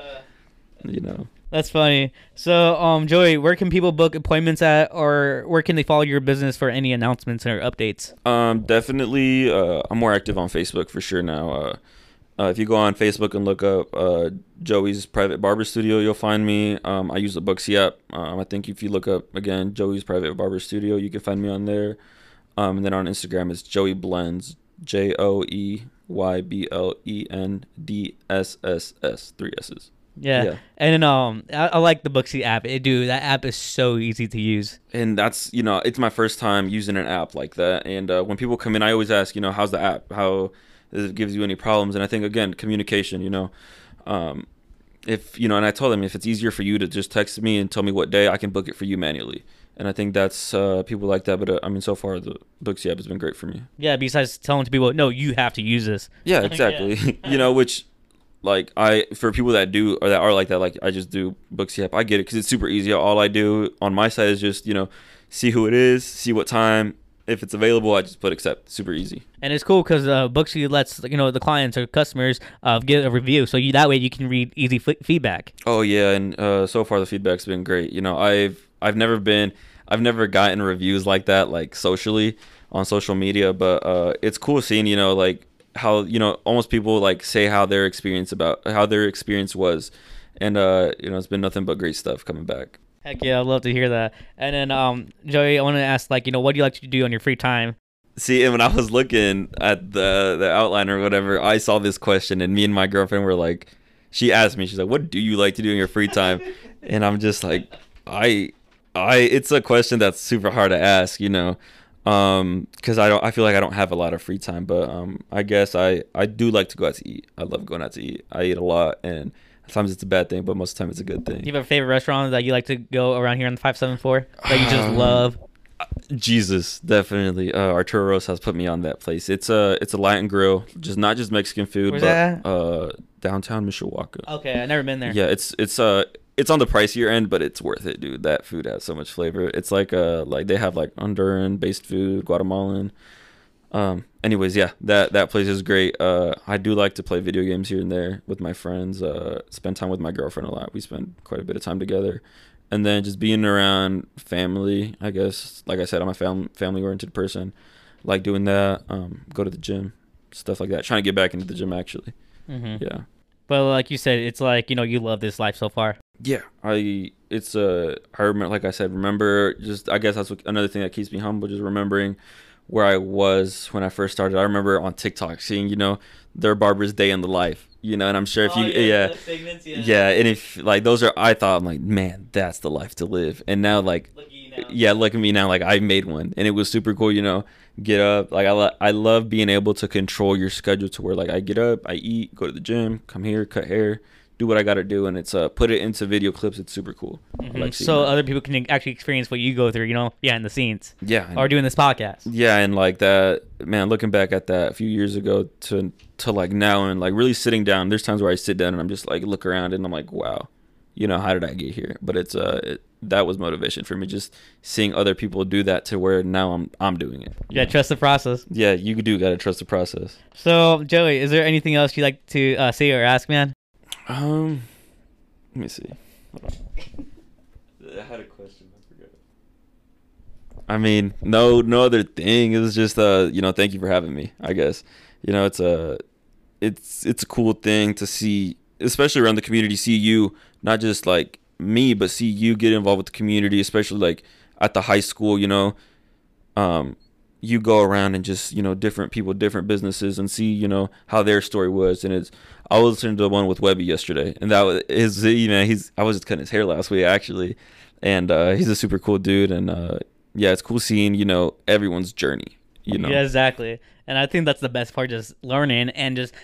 you know. That's funny. So, um, Joey, where can people book appointments at, or where can they follow your business for any announcements or updates? Um, definitely. Uh, I'm more active on Facebook for sure now. Uh, uh, if you go on Facebook and look up uh, Joey's Private Barber Studio, you'll find me. Um, I use the Booksy app. Um, I think if you look up again Joey's Private Barber Studio, you can find me on there. Um, and then on Instagram, it's Joey Blends, J O E Y B L E N D S S S, three S's. Yeah. Yeah. And um, I, I like the Booksy app. It, dude, that app is so easy to use. and that's you know it's my first time using an app like that and uh, when people come in i always ask you know how's the app how does it gives you any problems and i think again communication you know Um, if you know, and I told them if it's easier for you to just text me and tell me what day, I can book it for you manually. And I think that's uh, people like that. But uh, I mean, so far the Booksy app has been great for me. Yeah. Besides telling to people, no, you have to use this. Yeah, Yeah. exactly. you know, which like I for people that do or that are like that, like I just do Booksy app. I get it because it's super easy. All I do on my side is just you know see who it is, see what time. If it's available, I just put accept. Super easy. And it's cool because uh, Booksy lets you know the clients or customers uh, get a review, so you that way you can read easy f- feedback. Oh yeah, and uh, so far the feedback's been great. You know, I've I've never been I've never gotten reviews like that like socially on social media, but uh, it's cool seeing you know like how you know almost people like say how their experience about how their experience was, and uh, you know it's been nothing but great stuff coming back. Heck yeah, I'd love to hear that. And then um, Joey, I want to ask like you know what do you like to do on your free time? See, and when I was looking at the the outline or whatever, I saw this question, and me and my girlfriend were like, she asked me, she's like, "What do you like to do in your free time?" and I'm just like, I, I, it's a question that's super hard to ask, you know, um, because I don't, I feel like I don't have a lot of free time, but um, I guess I, I do like to go out to eat. I love going out to eat. I eat a lot, and sometimes it's a bad thing, but most of the time it's a good thing. Do you have a favorite restaurant that you like to go around here on the five seven four that you just Um, love? Jesus, definitely. Uh, Arturo Rose has put me on that place. It's a it's a Latin grill, just not just Mexican food, Where's but that uh, downtown Mishawaka. Okay, I've never been there. Yeah, it's it's uh it's on the pricier end, but it's worth it, dude. That food has so much flavor. It's like uh like they have like Honduran based food, Guatemalan. Um. Anyways, yeah, that that place is great. Uh, I do like to play video games here and there with my friends. Uh, spend time with my girlfriend a lot. We spend quite a bit of time together, and then just being around family. I guess, like I said, I'm a fam- family oriented person. Like doing that. Um, go to the gym, stuff like that. Trying to get back into the gym actually. hmm Yeah. But like you said, it's like you know you love this life so far. Yeah, I it's uh I remember like I said, remember just I guess that's what, another thing that keeps me humble, just remembering where I was when I first started. I remember on TikTok seeing you know their barber's day in the life, you know, and I'm sure if Oh, you yeah. Yeah, and if like those are, I thought I'm like, man, that's the life to live. And now, like, yeah, look at me now. Like, I made one, and it was super cool. You know, get up. Like, I lo- I love being able to control your schedule to where like I get up, I eat, go to the gym, come here, cut hair, do what I got to do, and it's uh put it into video clips. It's super cool. I Mhm. like so that. other people can actually experience what you go through. You know, yeah, in the scenes yeah, and- or doing this podcast. yeah, and like that, man. Looking back at that a few years ago to to like now, and like really sitting down. There's times where I sit down and I'm just like look around and I'm like, wow, you know, how did I get here? But it's uh, it, that was motivation for me. Just seeing other people do that to where now I'm I'm doing it. you Yeah, know? trust the process. Yeah, you do gotta trust the process. So Joey, is there anything else you'd like to uh, say or ask, man? Um, let me see. Hold on. I had a question. I forgot. I mean, no, no other thing. It was just, uh, you know, thank you for having me. I guess, you know, it's a, it's it's a cool thing to see, especially around the community. See you, not just like me, but see you get involved with the community, especially like at the high school. You know, um, you go around and just you know different people, different businesses, and see you know how their story was. And it's I was listening to the one with Webby yesterday, and that was his. You know, he's I was just cutting his hair last week actually, and uh, he's a super cool dude. And uh, yeah, it's cool seeing you know everyone's journey. You know, Yeah, exactly. And I think that's the best part, just learning and just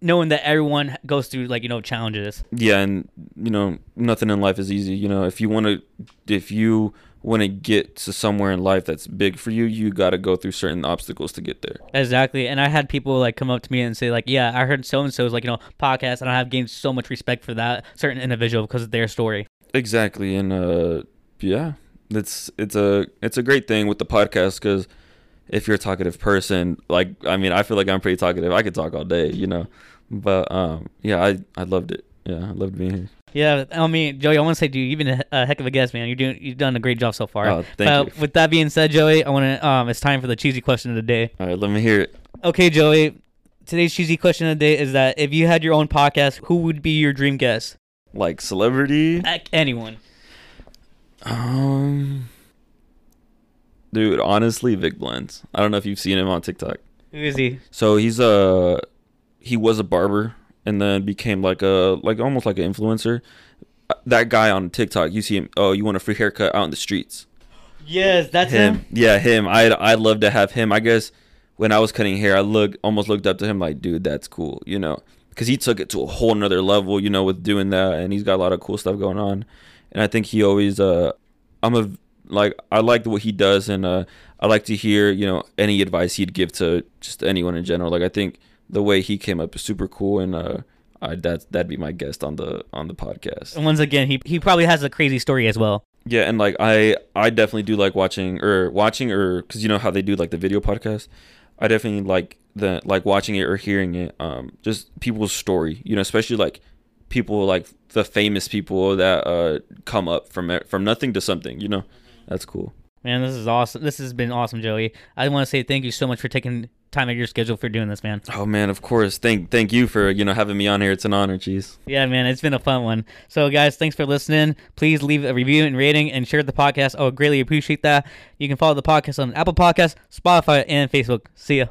knowing that everyone goes through like you know challenges. yeah, and you know nothing in life is easy. You know, if you want to, if you want to get to somewhere in life that's big for you, you got to go through certain obstacles to get there. Exactly. And I had people like come up to me and say like, "Yeah, I heard so and so's like you know podcast, and I have gained so much respect for that certain individual because of their story." Exactly, and uh, yeah, it's it's a it's a great thing with the podcast because if you're a talkative person, like I mean, I feel like I'm pretty talkative. I could talk all day, you know. But um, yeah, I I loved it. Yeah, I loved being here. Yeah, I mean, Joey, I want to say, dude, you've been a, a heck of a guest, man. You're doing, you've done a great job so far. Oh, thank But you. With that being said, Joey, I want to, um, it's time for the cheesy question of the day. All right, let me hear it. Okay, Joey, today's cheesy question of the day is that if you had your own podcast, who would be your dream guest? Like celebrity, Heck, anyone. um, dude, honestly, Vic Blends. I don't know if you've seen him on TikTok. Who is he? So he's a he was a barber and then became like a like almost like an influencer. That guy on TikTok, you see him. Oh, you want a free haircut out in the streets? Yes, that's him. Yeah, him. I I'd love to have him. I guess when I was cutting hair, I look almost looked up to him like, dude, that's cool, you know, because he took it to a whole nother level, you know, with doing that, and he's got a lot of cool stuff going on. And I think he always, uh, I'm a like I like what he does, and uh, I like to hear you know any advice he'd give to just anyone in general. Like I think the way he came up is super cool, and uh, I that that'd be my guest on the on the podcast. And once again, he he probably has a crazy story as well. Yeah, and like I I definitely do like watching or watching or because you know how they do like the video podcast. I definitely like the like watching it or hearing it. Um, just people's story, you know, especially like people like the famous people that uh come up from from nothing to something. You know, that's cool. Man, this is awesome. This has been awesome, Joey. I want to say thank you so much for taking time out of your schedule for doing this, man. Oh man, of course. Thank thank you for you know having me on here. It's an honor, cheese. Yeah, man, it's been a fun one. So, guys, thanks for listening. Please leave a review and rating and share the podcast. I would greatly appreciate that. You can follow the podcast on Apple Podcasts, Spotify, and Facebook. See ya.